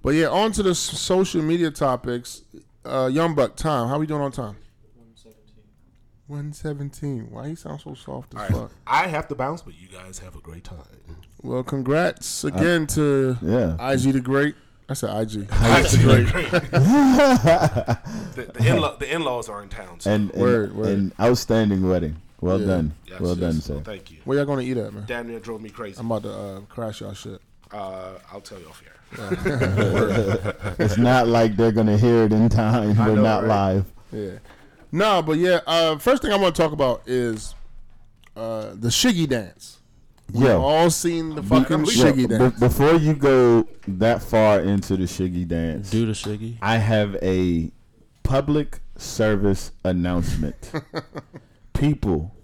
But yeah, on to the social media topics. Uh, Young Buck, time. How we doing on time? One seventeen. Why you sound so soft as All fuck? I have to bounce, but you guys have a great time. Well, congrats again to Yeah. IG the Great. I said IG. Actually, great. the the, in-law, the in-laws are in town. So. And, and Word, word. an outstanding wedding. Well Yeah. done. Yes, well yes. done, So sir. thank you. Where y'all gonna eat at, man? Damn near drove me crazy. I'm about to uh, crash y'all shit. Uh, I'll tell you off here. It's not like they're gonna hear it in time. We're know, not right? live. Yeah. No, but yeah. Uh, first thing I want to talk about is uh, the shiggy dance. We've Yo. all seen the fucking we- Yo, shiggy be- dance. before you go that far into the shiggy dance, Do the shiggy. I have a public service announcement. People,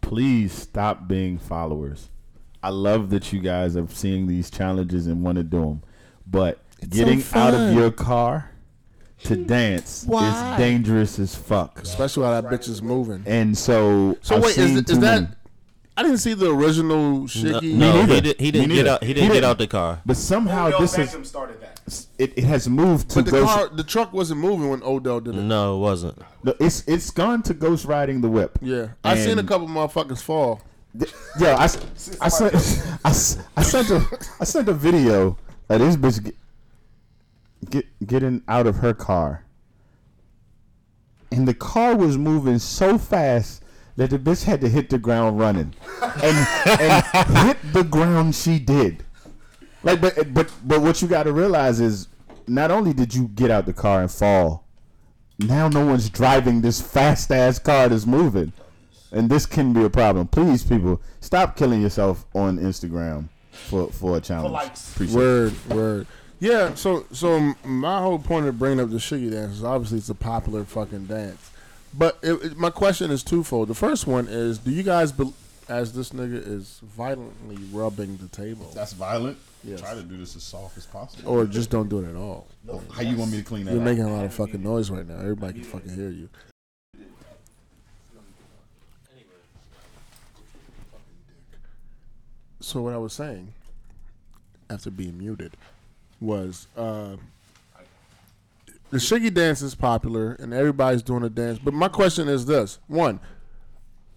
please stop being followers. I love that you guys are seeing these challenges and want to do them, but getting so out of your car to dance Why? is dangerous as fuck. Especially while that bitch is moving. And so, So I've wait, seen is, too is that many. I didn't see the original Shiggy. no, neither. he, did, he didn't get out. He He didn't get didn't. out the car. But somehow Odell this Beckham is started that. it, it has moved to But the ghost. car, the truck wasn't moving when Odell did it. No, it wasn't. No, it's it's gone to ghost riding the whip. Yeah, I seen a And- couple motherfuckers fall. Yeah, I sent I, I sent a I sent a video of this bitch get, get getting out of her car, and the car was moving so fast that the bitch had to hit the ground running, and and hit the ground she did. Like, but but but what you got to realize is, not only did you get out the car and fall, now no one's driving this fast ass car that's moving and this can be a problem. Please, people, stop killing yourself on Instagram for for a challenge. likes. Appreciate it. Word, word. Yeah, so so my whole point of bringing up the Shiggy dance is obviously it's a popular fucking dance. But it, it- my question is twofold. The first one is, do you guys, bel as this nigga is violently rubbing the table, That's violent. Yes. Try to do this as soft as possible. or just don't do it at all? How you want me to clean that You're up? making a lot of fucking noise right now. Everybody can fucking hear you. So what I was saying, after being muted, was uh, the Shiggy dance is popular and everybody's doing a dance. But my question is this: one,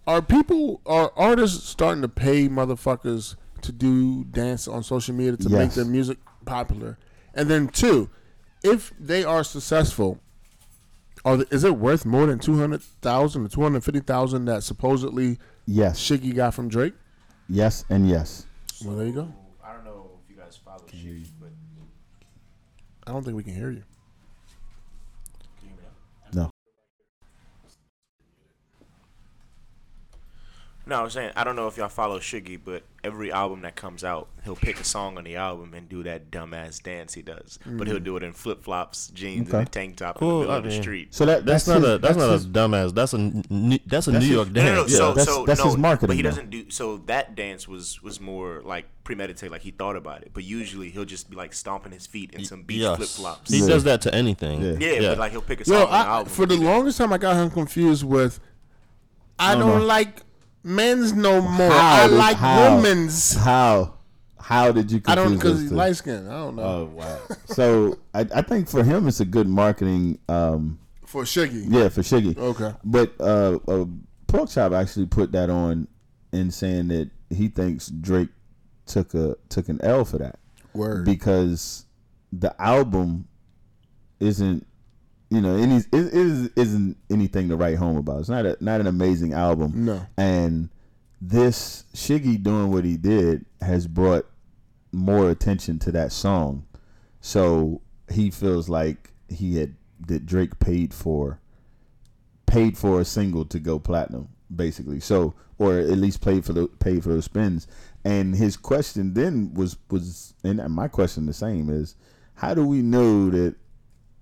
are people, are artists starting to pay motherfuckers to do dance on social media to make their music popular? And then two, if they are successful, are the, is it worth more than two hundred thousand or two hundred fifty thousand that supposedly Yes, Shiggy got from Drake? yes, and yes. Well, there you go. I don't know if you guys follow Shiggy, but I don't think we can hear you hear me now? No. No, I was saying I don't know if y'all follow Shiggy, but every album that comes out, he'll pick a song on the album and do that dumbass dance he does. But he'll mm. do it in flip flops, jeans, Okay. and a tank top Well, in the middle I of the mean, street. So that That's, that's, not his, a that's, not his, a dumbass. That's a n- that's a That's New his- York No, no, no. dance. So, that's- so that's no, his marketing, But he doesn't do. So that dance was was more like premeditated, like he thought about it. But usually he'll just be like stomping his feet in some beach Yes. flip flops. He Yeah. does that to anything. Yeah. Yeah, but like he'll pick a song Yo, on the I, album. for the longest time, I got him confused with. I No, don't like men's no more. How I like how? women's. how how did you? I don't because he's light skinned. I don't know. Oh wow! so I, I think for him it's a good marketing. Um, for Shiggy. yeah, for Shiggy. Okay. But uh, uh, Pork Chop actually put that on in saying that he thinks Drake took a took an L for that Word. because the album isn't you know it, it is, isn't anything to write home about. It's not a, not an amazing album. No. And this Shiggy doing what he did has brought more attention to that song. So he feels like he had that Drake paid for paid for a single to go platinum, basically. So or at least paid for the paid for those spins. And his question then was was and my question the same is how do we know that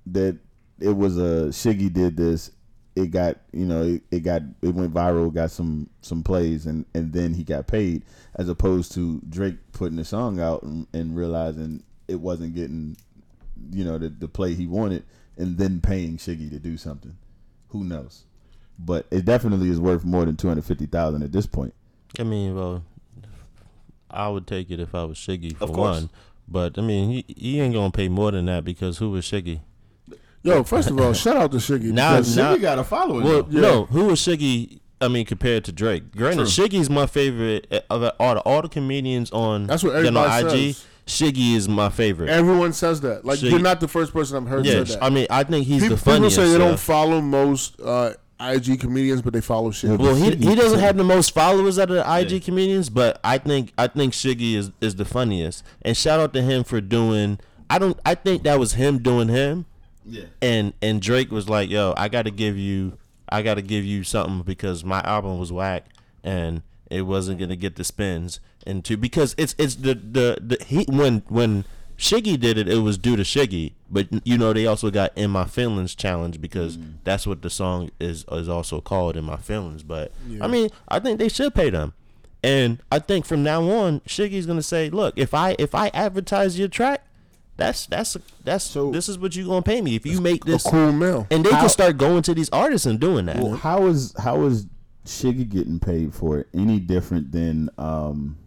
that it was a Shiggy did this it got you know it, it got it went viral got some some plays and and then he got paid as opposed to Drake putting the song out and, and realizing it wasn't getting you know the, the play he wanted and then paying Shiggy to do something who knows but it definitely is worth more than 250,000 at this point I mean, well, I would take it if I was Shiggy for Of course. one. But I mean, he, he ain't gonna pay more than that because who was Shiggy? Yo, first of all, shout out to Shiggy. Now- because- now- got a following Well, Yeah. no, who was Shiggy? I mean, compared to Drake. Granted, Shiggy's my favorite uh, of all the, all the comedians on. That's what you know, everybody IG. says. Shiggy is my favorite. everyone says that. Like Shiggy. you're not the first person I've heard yeah, say that. I mean, I think he's people, the funniest. people say they uh, don't follow most uh, IG comedians, but they follow Shiggy. Well, he, he doesn't have the most followers out of the IG comedians, but I think I think Shiggy is, is the funniest. And shout out to him for doing. I don't. I think that was him doing him. Yeah. And and Drake was like, "Yo, I got to give you, I got to give you something because my album was whack and it wasn't gonna get the spins." And because it's it's the the, the he when when Shiggy did it, it was due to Shiggy. But you know they also got "In My Feelings" challenge because mm-hmm. that's what the song is is also called "In My Feelings." But I mean, I think they should pay them. And I think from now on, Shiggy's gonna say, "Look, if I if I advertise your track, that's that's that's So- this is what you gonna pay me if you make a this." cool meal. And they How- can start going to these artists and doing that. Well, how is how is Shiggy getting paid for it any different than um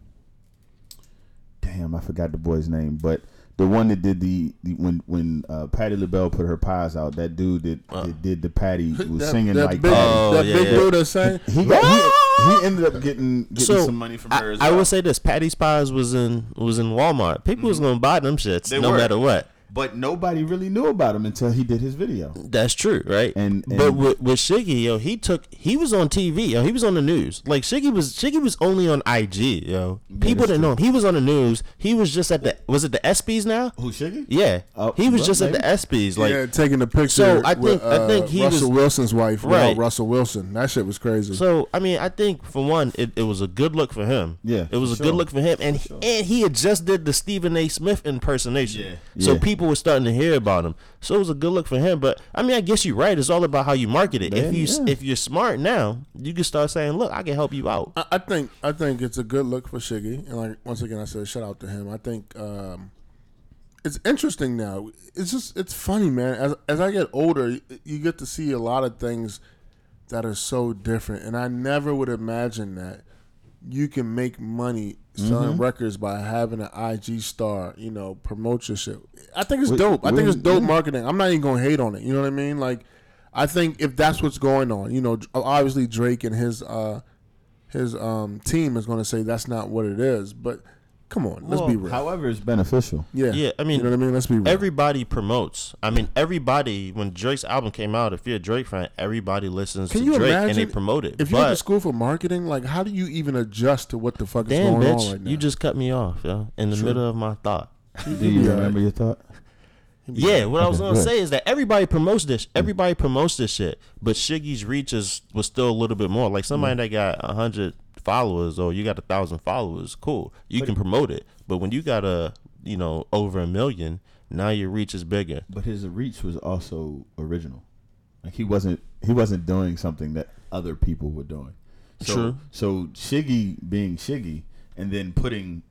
damn, I forgot the boy's name, but the one that did the, the when when uh, Patti LaBelle put her pies out, that dude that, that did the Patty was That- singing that like big, that. Oh, that yeah, big yeah. dude that sang. He got he, he ended up getting getting So, some money from her I, as I well. will say this: Patti's Pies was in was in Walmart. People was mm-hmm. gonna buy them shits They no were. matter what. But nobody really knew about him until he did his video. That's true, right? And- but with, with Shiggy, yo, he took he was on TV, yo, he was on the news. Like Shiggy was Shiggy was only on IG, yo. People didn't know him. He was on the news. He was just at the was it the ESPYS now? Who Shiggy? Yeah, Oh, he was well, just maybe. at the ESPYS. Like yeah, taking the picture. So, I with, think- I think uh, he Russell was- Wilson's wife. Right. Right. Russell Wilson. That shit was crazy. So I mean, I think for one, it, it was a good look for him. Yeah, it was a sure. good look for him, and and he had just did the Stephen A. Smith impersonation. Yeah. So Yeah. people were starting to hear about him. So it was a good look for him. But I mean, I guess you're right. It's all about how you market it. Man, if you yeah. if you're smart now, you can start saying, "Look, I can help you out." I, I think I think it's a good look for Shiggy, and like once again, I said shout out to him. I think um, it's interesting now. It's just it's funny, man. As as I get older, you, you get to see a lot of things that are so different, and I never would imagine that you can make money selling Mm-hmm. records by having an IG star, you know, promote your shit. I think it's dope. I think it's dope yeah. marketing. I'm not even gonna hate on it. You know what I mean? Like, I think if that's what's going on, you know, obviously Drake and his uh his um team is gonna say that's not what it is. But come on, let's be real. However, it's beneficial. yeah, Yeah, I mean, you know what I mean. Let's be real. Everybody promotes. I mean, everybody. When Drake's album came out, if you're a Drake fan, everybody listens Can to you Drake and imagine they promote it. if you went to but school for marketing, like how do you even adjust to what the fuck is damn, going on bitch, right now? you just cut me off, yo, in the True. middle of my thought. Do you remember your thought? Yeah, what I was gonna say is that everybody promotes this. Everybody promotes this shit, but Shiggy's reach is was still a little bit more. Like somebody Mm. that got a hundred followers or you got a thousand followers, cool, you can promote it. But when you got a you know over a million, now your reach is bigger. But his reach was also original. Like he wasn't he wasn't doing something that other people were doing. So, True. So Shiggy being Shiggy and then putting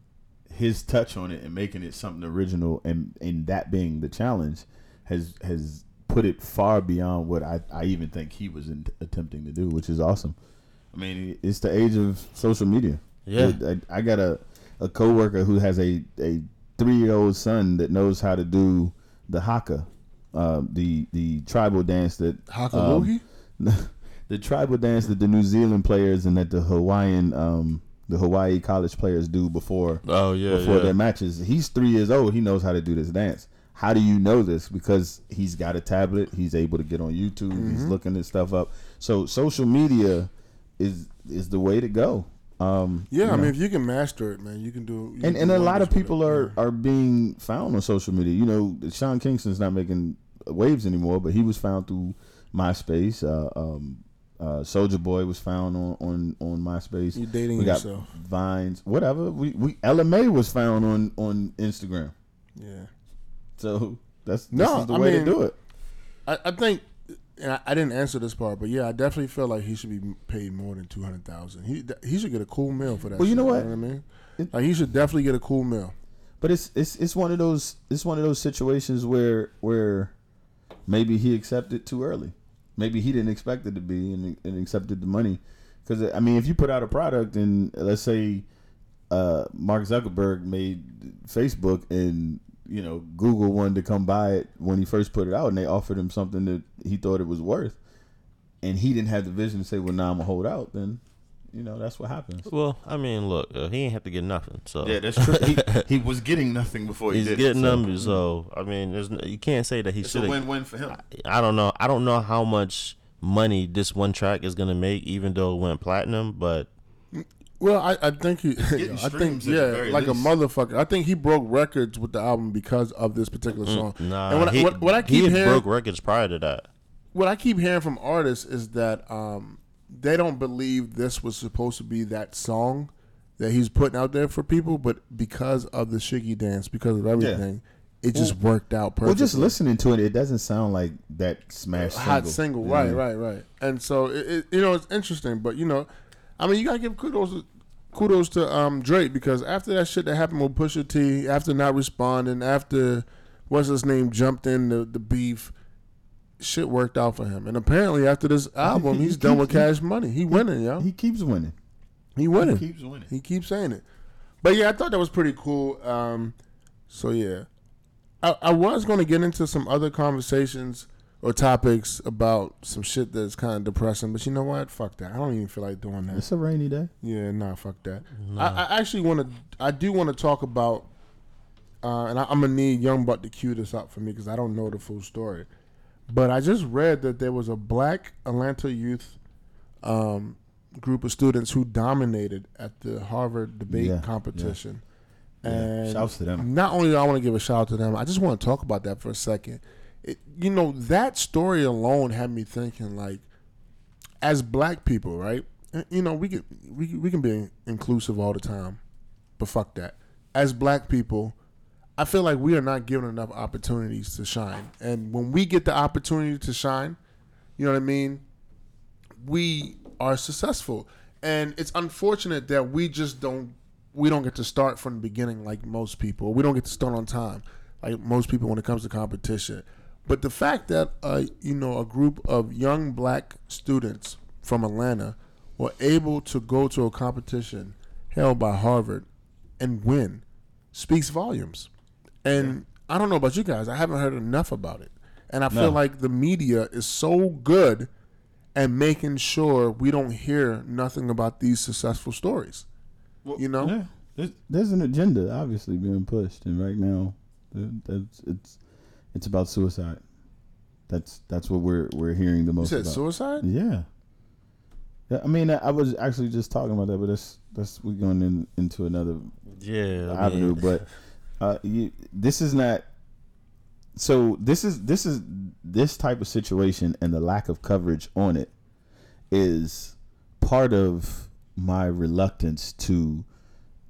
his touch on it and making it something original and and that being the challenge has has put it far beyond what I, I even think he was in, attempting to do, which is awesome. I mean, it's the age of social media. Yeah. I, I got a a coworker who has a a three year old son that knows how to do the haka, uh, the the tribal dance that Hakalugi? um, the tribal dance that the New Zealand players and that the Hawaiian um, the Hawaii college players do before Oh yeah, before yeah. their matches. He's three years old. He knows how to do this dance. How do you know this? Because he's got a tablet. He's able to get on YouTube. He's Mm-hmm. looking this stuff up. So social media is is the way to go. Um, yeah, you I know. mean, if you can master it, man, you can do. you and can and do a lot of people it. are are being found on social media. You know, Sean Kingston's not making waves anymore, but he was found through MySpace. Uh, um, uh, Soulja Boy was found on on on MySpace. You dating we got yourself. Vines, whatever. We we LMA was found on on Instagram. Yeah. So that's No, this is the I way mean- to do it. I, I think, and I, I didn't answer this part, but yeah, I definitely feel like he should be paid more than two hundred thousand. He he should get a cool meal for that. Well, you shit, know what? I mean, It- like he should definitely get a cool meal. But it's it's it's one of those it's one of those situations where where maybe he accepted too early. Maybe he didn't expect it to be and, and accepted the money. Because I mean, if you put out a product and let's say uh, Mark Zuckerberg made Facebook and you know Google wanted to come buy it when he first put it out and they offered him something that he thought it was worth, and he didn't have the vision to say, "Well, now I'm gonna hold out," then you know that's what happens. Well, I mean, look, uh, he ain't have to get nothing. So yeah, that's true. he, he was getting nothing before he he's getting them. So I mean, there's no, you can't say that he should win-win for him. I don't know. I don't know how much money this one track is gonna make, even though it went platinum. But Well, I, I think he, I think streams at the yeah, like least. a motherfucker. I think he broke records with the album because of this particular song. nah, and what, he, I, what, what I keep had hearing, broke records prior to that. what I keep hearing from artists is that um, they don't believe this was supposed to be that song that he's putting out there for people, but because of the Shiggy dance, because of everything, it just worked out perfectly. Well, just listening to it, it doesn't sound like that smash single. hot single, right, Yeah. right, right. And so it, it, you know it's interesting, but you know, I mean, you gotta give kudos kudos to um, Drake because after that shit that happened with Pusha T, after not responding, after what's his name jumped in the, the beef, shit worked out for him. And apparently, after this album, He he's done with keeps- Cash Money. He winning, yo. He keeps winning. He winning. He keeps winning. He keeps saying it. But yeah, I thought that was pretty cool. Um, so yeah, I, I was going to get into some other conversations or topics about some shit that's kind of depressing. But you know what? Fuck that. I don't even feel like doing that. It's a rainy day. Yeah, nah, fuck that. I, I actually want to. I do want to talk about, uh, and I, I'm gonna need Young Buck to cue this up for me because I don't know the full story. But I just read that there was a black Atlanta youth um, group of students who dominated at the Harvard debate Yeah, competition. Yeah, And shouts to them. Not only do I want to give a shout out to them, I just want to talk about that for a second. It, you know, that story alone had me thinking, like, as black people, right? You know, we can we we can be inclusive all the time, but fuck that. As black people, I feel like we are not given enough opportunities to shine, and when we get the opportunity to shine, you know what I mean. We are successful, and it's unfortunate that we just don't we don't get to start from the beginning like most people. We don't get to start on time like most people when it comes to competition. But the fact that uh, you know a group of young black students from Atlanta were able to go to a competition held by Harvard and win speaks volumes. And I don't know about you guys, I haven't heard enough about it. And I feel like the media is so good at making sure we don't hear nothing about these successful stories. you know? Yeah, there's, there's an agenda obviously being pushed, and right now, that's it's it's about suicide. That's that's what we're we're hearing the You most said about. suicide? Yeah. Yeah, I mean, I, I was actually just talking about that, but that's that's we going in, into another Yeah, avenue. mean, But uh, you, this is not. So this is this is this type of situation and the lack of coverage on it is part of my reluctance to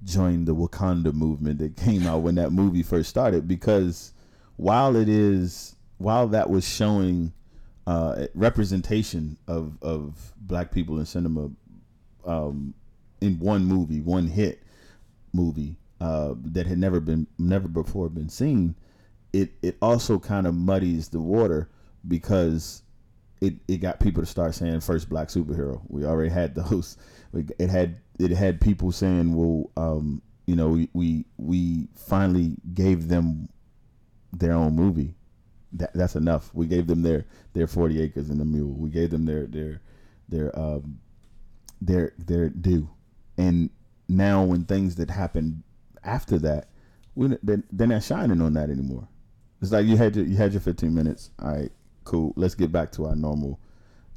join the Wakanda movement that came out when that movie first started because while it is while that was showing uh, representation of of black people in cinema um, in one movie, one hit movie uh, that had never been never before been seen, it it also kind of muddies the water because it, it got people to start saying first black superhero. We already had those. It had it had people saying, well, um, you know, we, we we finally gave them their own movie. That, that's enough. We gave them their their forty acres and a mule. We gave them their their their um their their due. And now when things that happen after that, we they're, they're not shining on that anymore. It's like you had your you had your fifteen minutes. All right, cool. Let's get back to our normal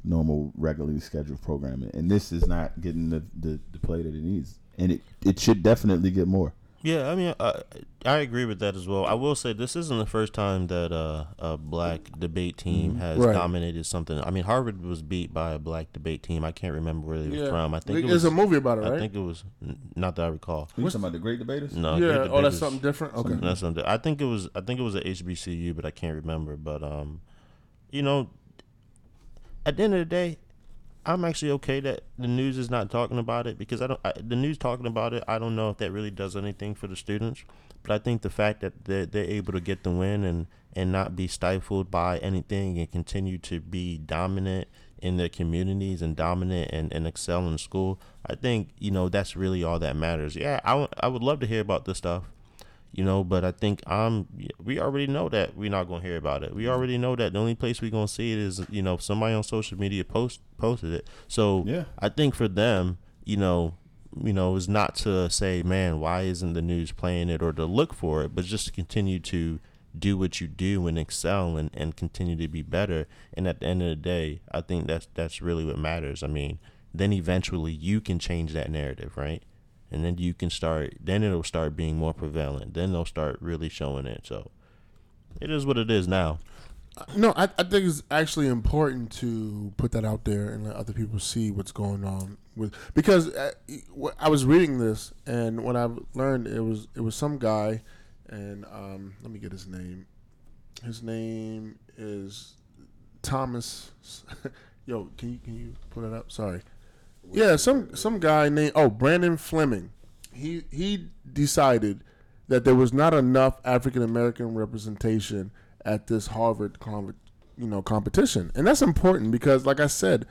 normal regularly scheduled programming. And this is not getting the, the, the play that it needs. And it, it should definitely get more. Yeah, I mean, I, I agree with that as well. I will say this isn't the first time that uh, a black debate team has Right. dominated something. I mean, Harvard was beat by a black debate team. I can't remember where they were from. I think it There's was a movie about it, I right? think it was not that I recall. You talking about the great debaters? No, yeah. Great Oh, that's something different. Okay. That's something. I think it was. I think it was at HBCU, but I can't remember. But um, you know, at the end of the day, I'm actually okay that the news is not talking about it because I don't. I, the news talking about it, I don't know if that really does anything for the students. But I think the fact that they're, they're able to get the win and and not be stifled by anything and continue to be dominant in their communities and dominant and, and excel in school, I think you know that's really all that matters. Yeah, I I would love to hear about this stuff you know but i think i'm we already know that we're not going to hear about it. We mm-hmm. already know that the only place we're going to see it is you know somebody on social media post posted it. So Yeah. i think for them you know you know is not to say man why isn't the news playing it or to look for it but just to continue to do what you do and excel and, and continue to be better. And at the end of the day i think that's that's really what matters. I mean then eventually you can change that narrative right and then you can start then it'll start being more prevalent then they'll start really showing it so it is what it is now No, I, I think it's actually important to put that out there and let other people see what's going on with because uh, wh- I was reading this and what I've learned it was it was some guy and um, let me get his name. His name is Thomas. Yo, can you can you put it up? Sorry. Yeah, some some guy named oh Brandon Fleming. He he decided that there was not enough African American representation at this Harvard you know competition, and that's important because, like I said,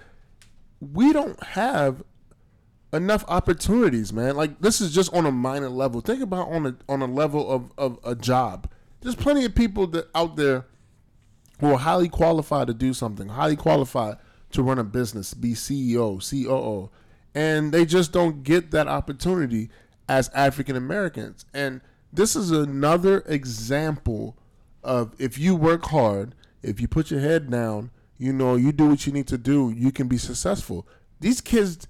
we don't have enough opportunities, man. Like this is just on a minor level. Think about on a on a level of, of a job. There's plenty of people that out there who are highly qualified to do something, highly qualified to run a business, be CEO, COO, and they just don't get that opportunity as African Americans. And this is another example of if you work hard, if you put your head down, you know, you do what you need to do, you can be successful. These kids,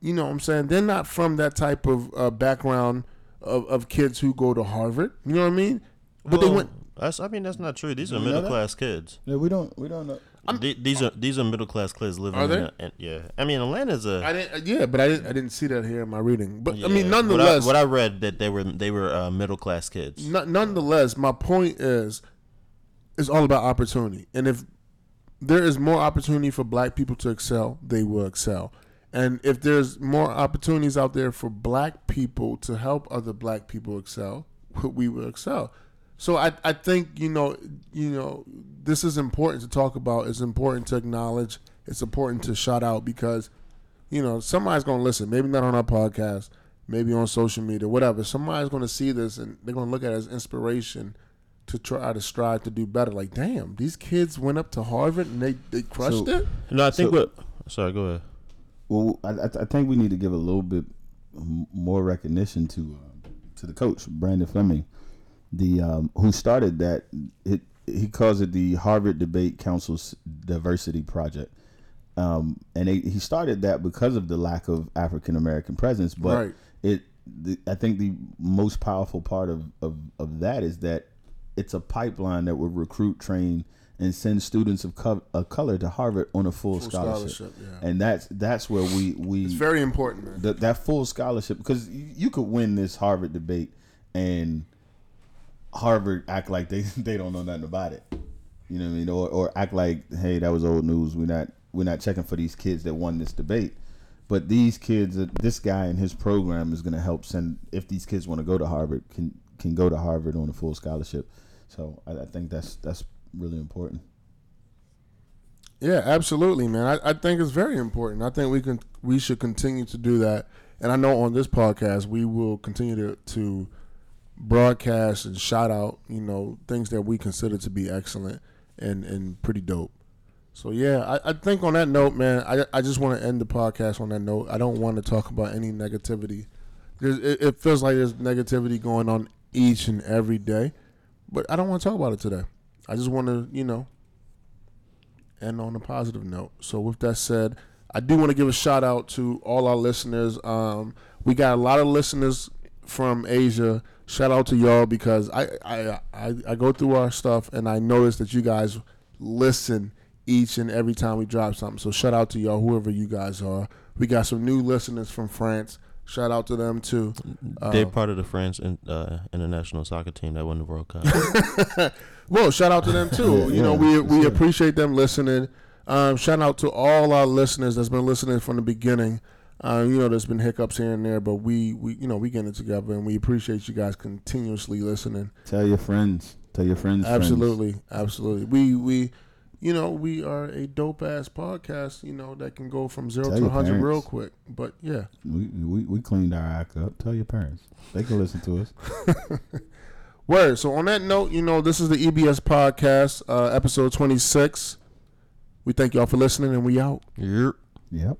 you know what I'm saying, they're not from that type of uh, background of, of kids who go to Harvard. You know what I mean? But they went That's, I mean, that's not true. These are middle class kids. Yeah, we don't we don't know. The- these are these are middle class kids living. Are in they? a- and- yeah, I mean, Atlanta's a. I didn't. Yeah, but I didn't. I didn't see that here in my reading. But I yeah. mean, What I- nonetheless, what I, read that they were they were uh, middle class kids. no- nonetheless, my point is, it's all about opportunity. And if there is more opportunity for Black people to excel, they will excel. And if there's more opportunities out there for Black people to help other Black people excel, we will excel. So I, I think you know you know this is important to talk about. It's important to acknowledge. It's important to shout out because you know, somebody's gonna listen. Maybe not on our podcast, maybe on social media, whatever. Somebody's gonna see this and they're gonna look at it as inspiration to try to strive to do better. Like, damn, these kids went up to Harvard and they, they crushed So- it. No, I think So- what. Sorry, go ahead. Well, I, I I think we need to give a little bit more recognition to uh, to the coach Brandon Fleming, the um, who started that. It he calls it the Harvard Debate Council's Diversity Project, um, and they, he started that because of the lack of African American presence. But Right. it, the, I think the most powerful part of, of of that is that it's a pipeline that will recruit, train, and send students of, co- of color to Harvard on a full, Full scholarship. scholarship, yeah. And that's that's where we we It's very important, man. that that full scholarship because you, you could win this Harvard debate and Harvard act like they they don't know nothing about it. You know what I mean? Or or act like hey that was old news. We're not we're not checking for these kids that won this debate. But these kids, uh, this guy and his program is going to help send. If these kids want to go to Harvard, can can go to Harvard on a full scholarship. So I, I think that's that's really important. Yeah, absolutely, man. I, I think it's very important. I think we can we should continue to do that. And I know on this podcast we will continue to, to broadcast and shout out, you know, things that we consider to be excellent and, and pretty dope. So yeah, I, I think on that note, man, I, I just want to end the podcast on that note. I don't want to talk about any negativity. There's, it, it feels like there's negativity going on each and every day, but I don't want to talk about it today. I just want to, you know, end on a positive note. So with that said, I do want to give a shout out to all our listeners. Um, we got a lot of listeners from Asia. Shout out to y'all because I, I I I go through our stuff and I notice that you guys listen each and every time we drop something. So shout out to y'all, whoever you guys are. We got some new listeners from France. Shout out to them too. They're Um, part of the France in, uh, international soccer team that won the World Cup. Well, shout out to them too. Yeah, you know, we we appreciate them listening. Um, shout out to all our listeners that's been listening from the beginning. Uh, you know, there's been hiccups here and there, but we we you know we getting it together, and we appreciate you guys continuously listening. Tell your friends. Tell your friends. friends. Absolutely, absolutely. We we. You know, we are a dope ass podcast, you know, that can go from zero Tell to 100 real quick. But yeah. We, we we cleaned our act up. Tell your parents. They can listen to us. Word. So on that note, you know, this is the EBS podcast, uh, episode 26. We thank y'all for listening, and we out. Yep. Yep.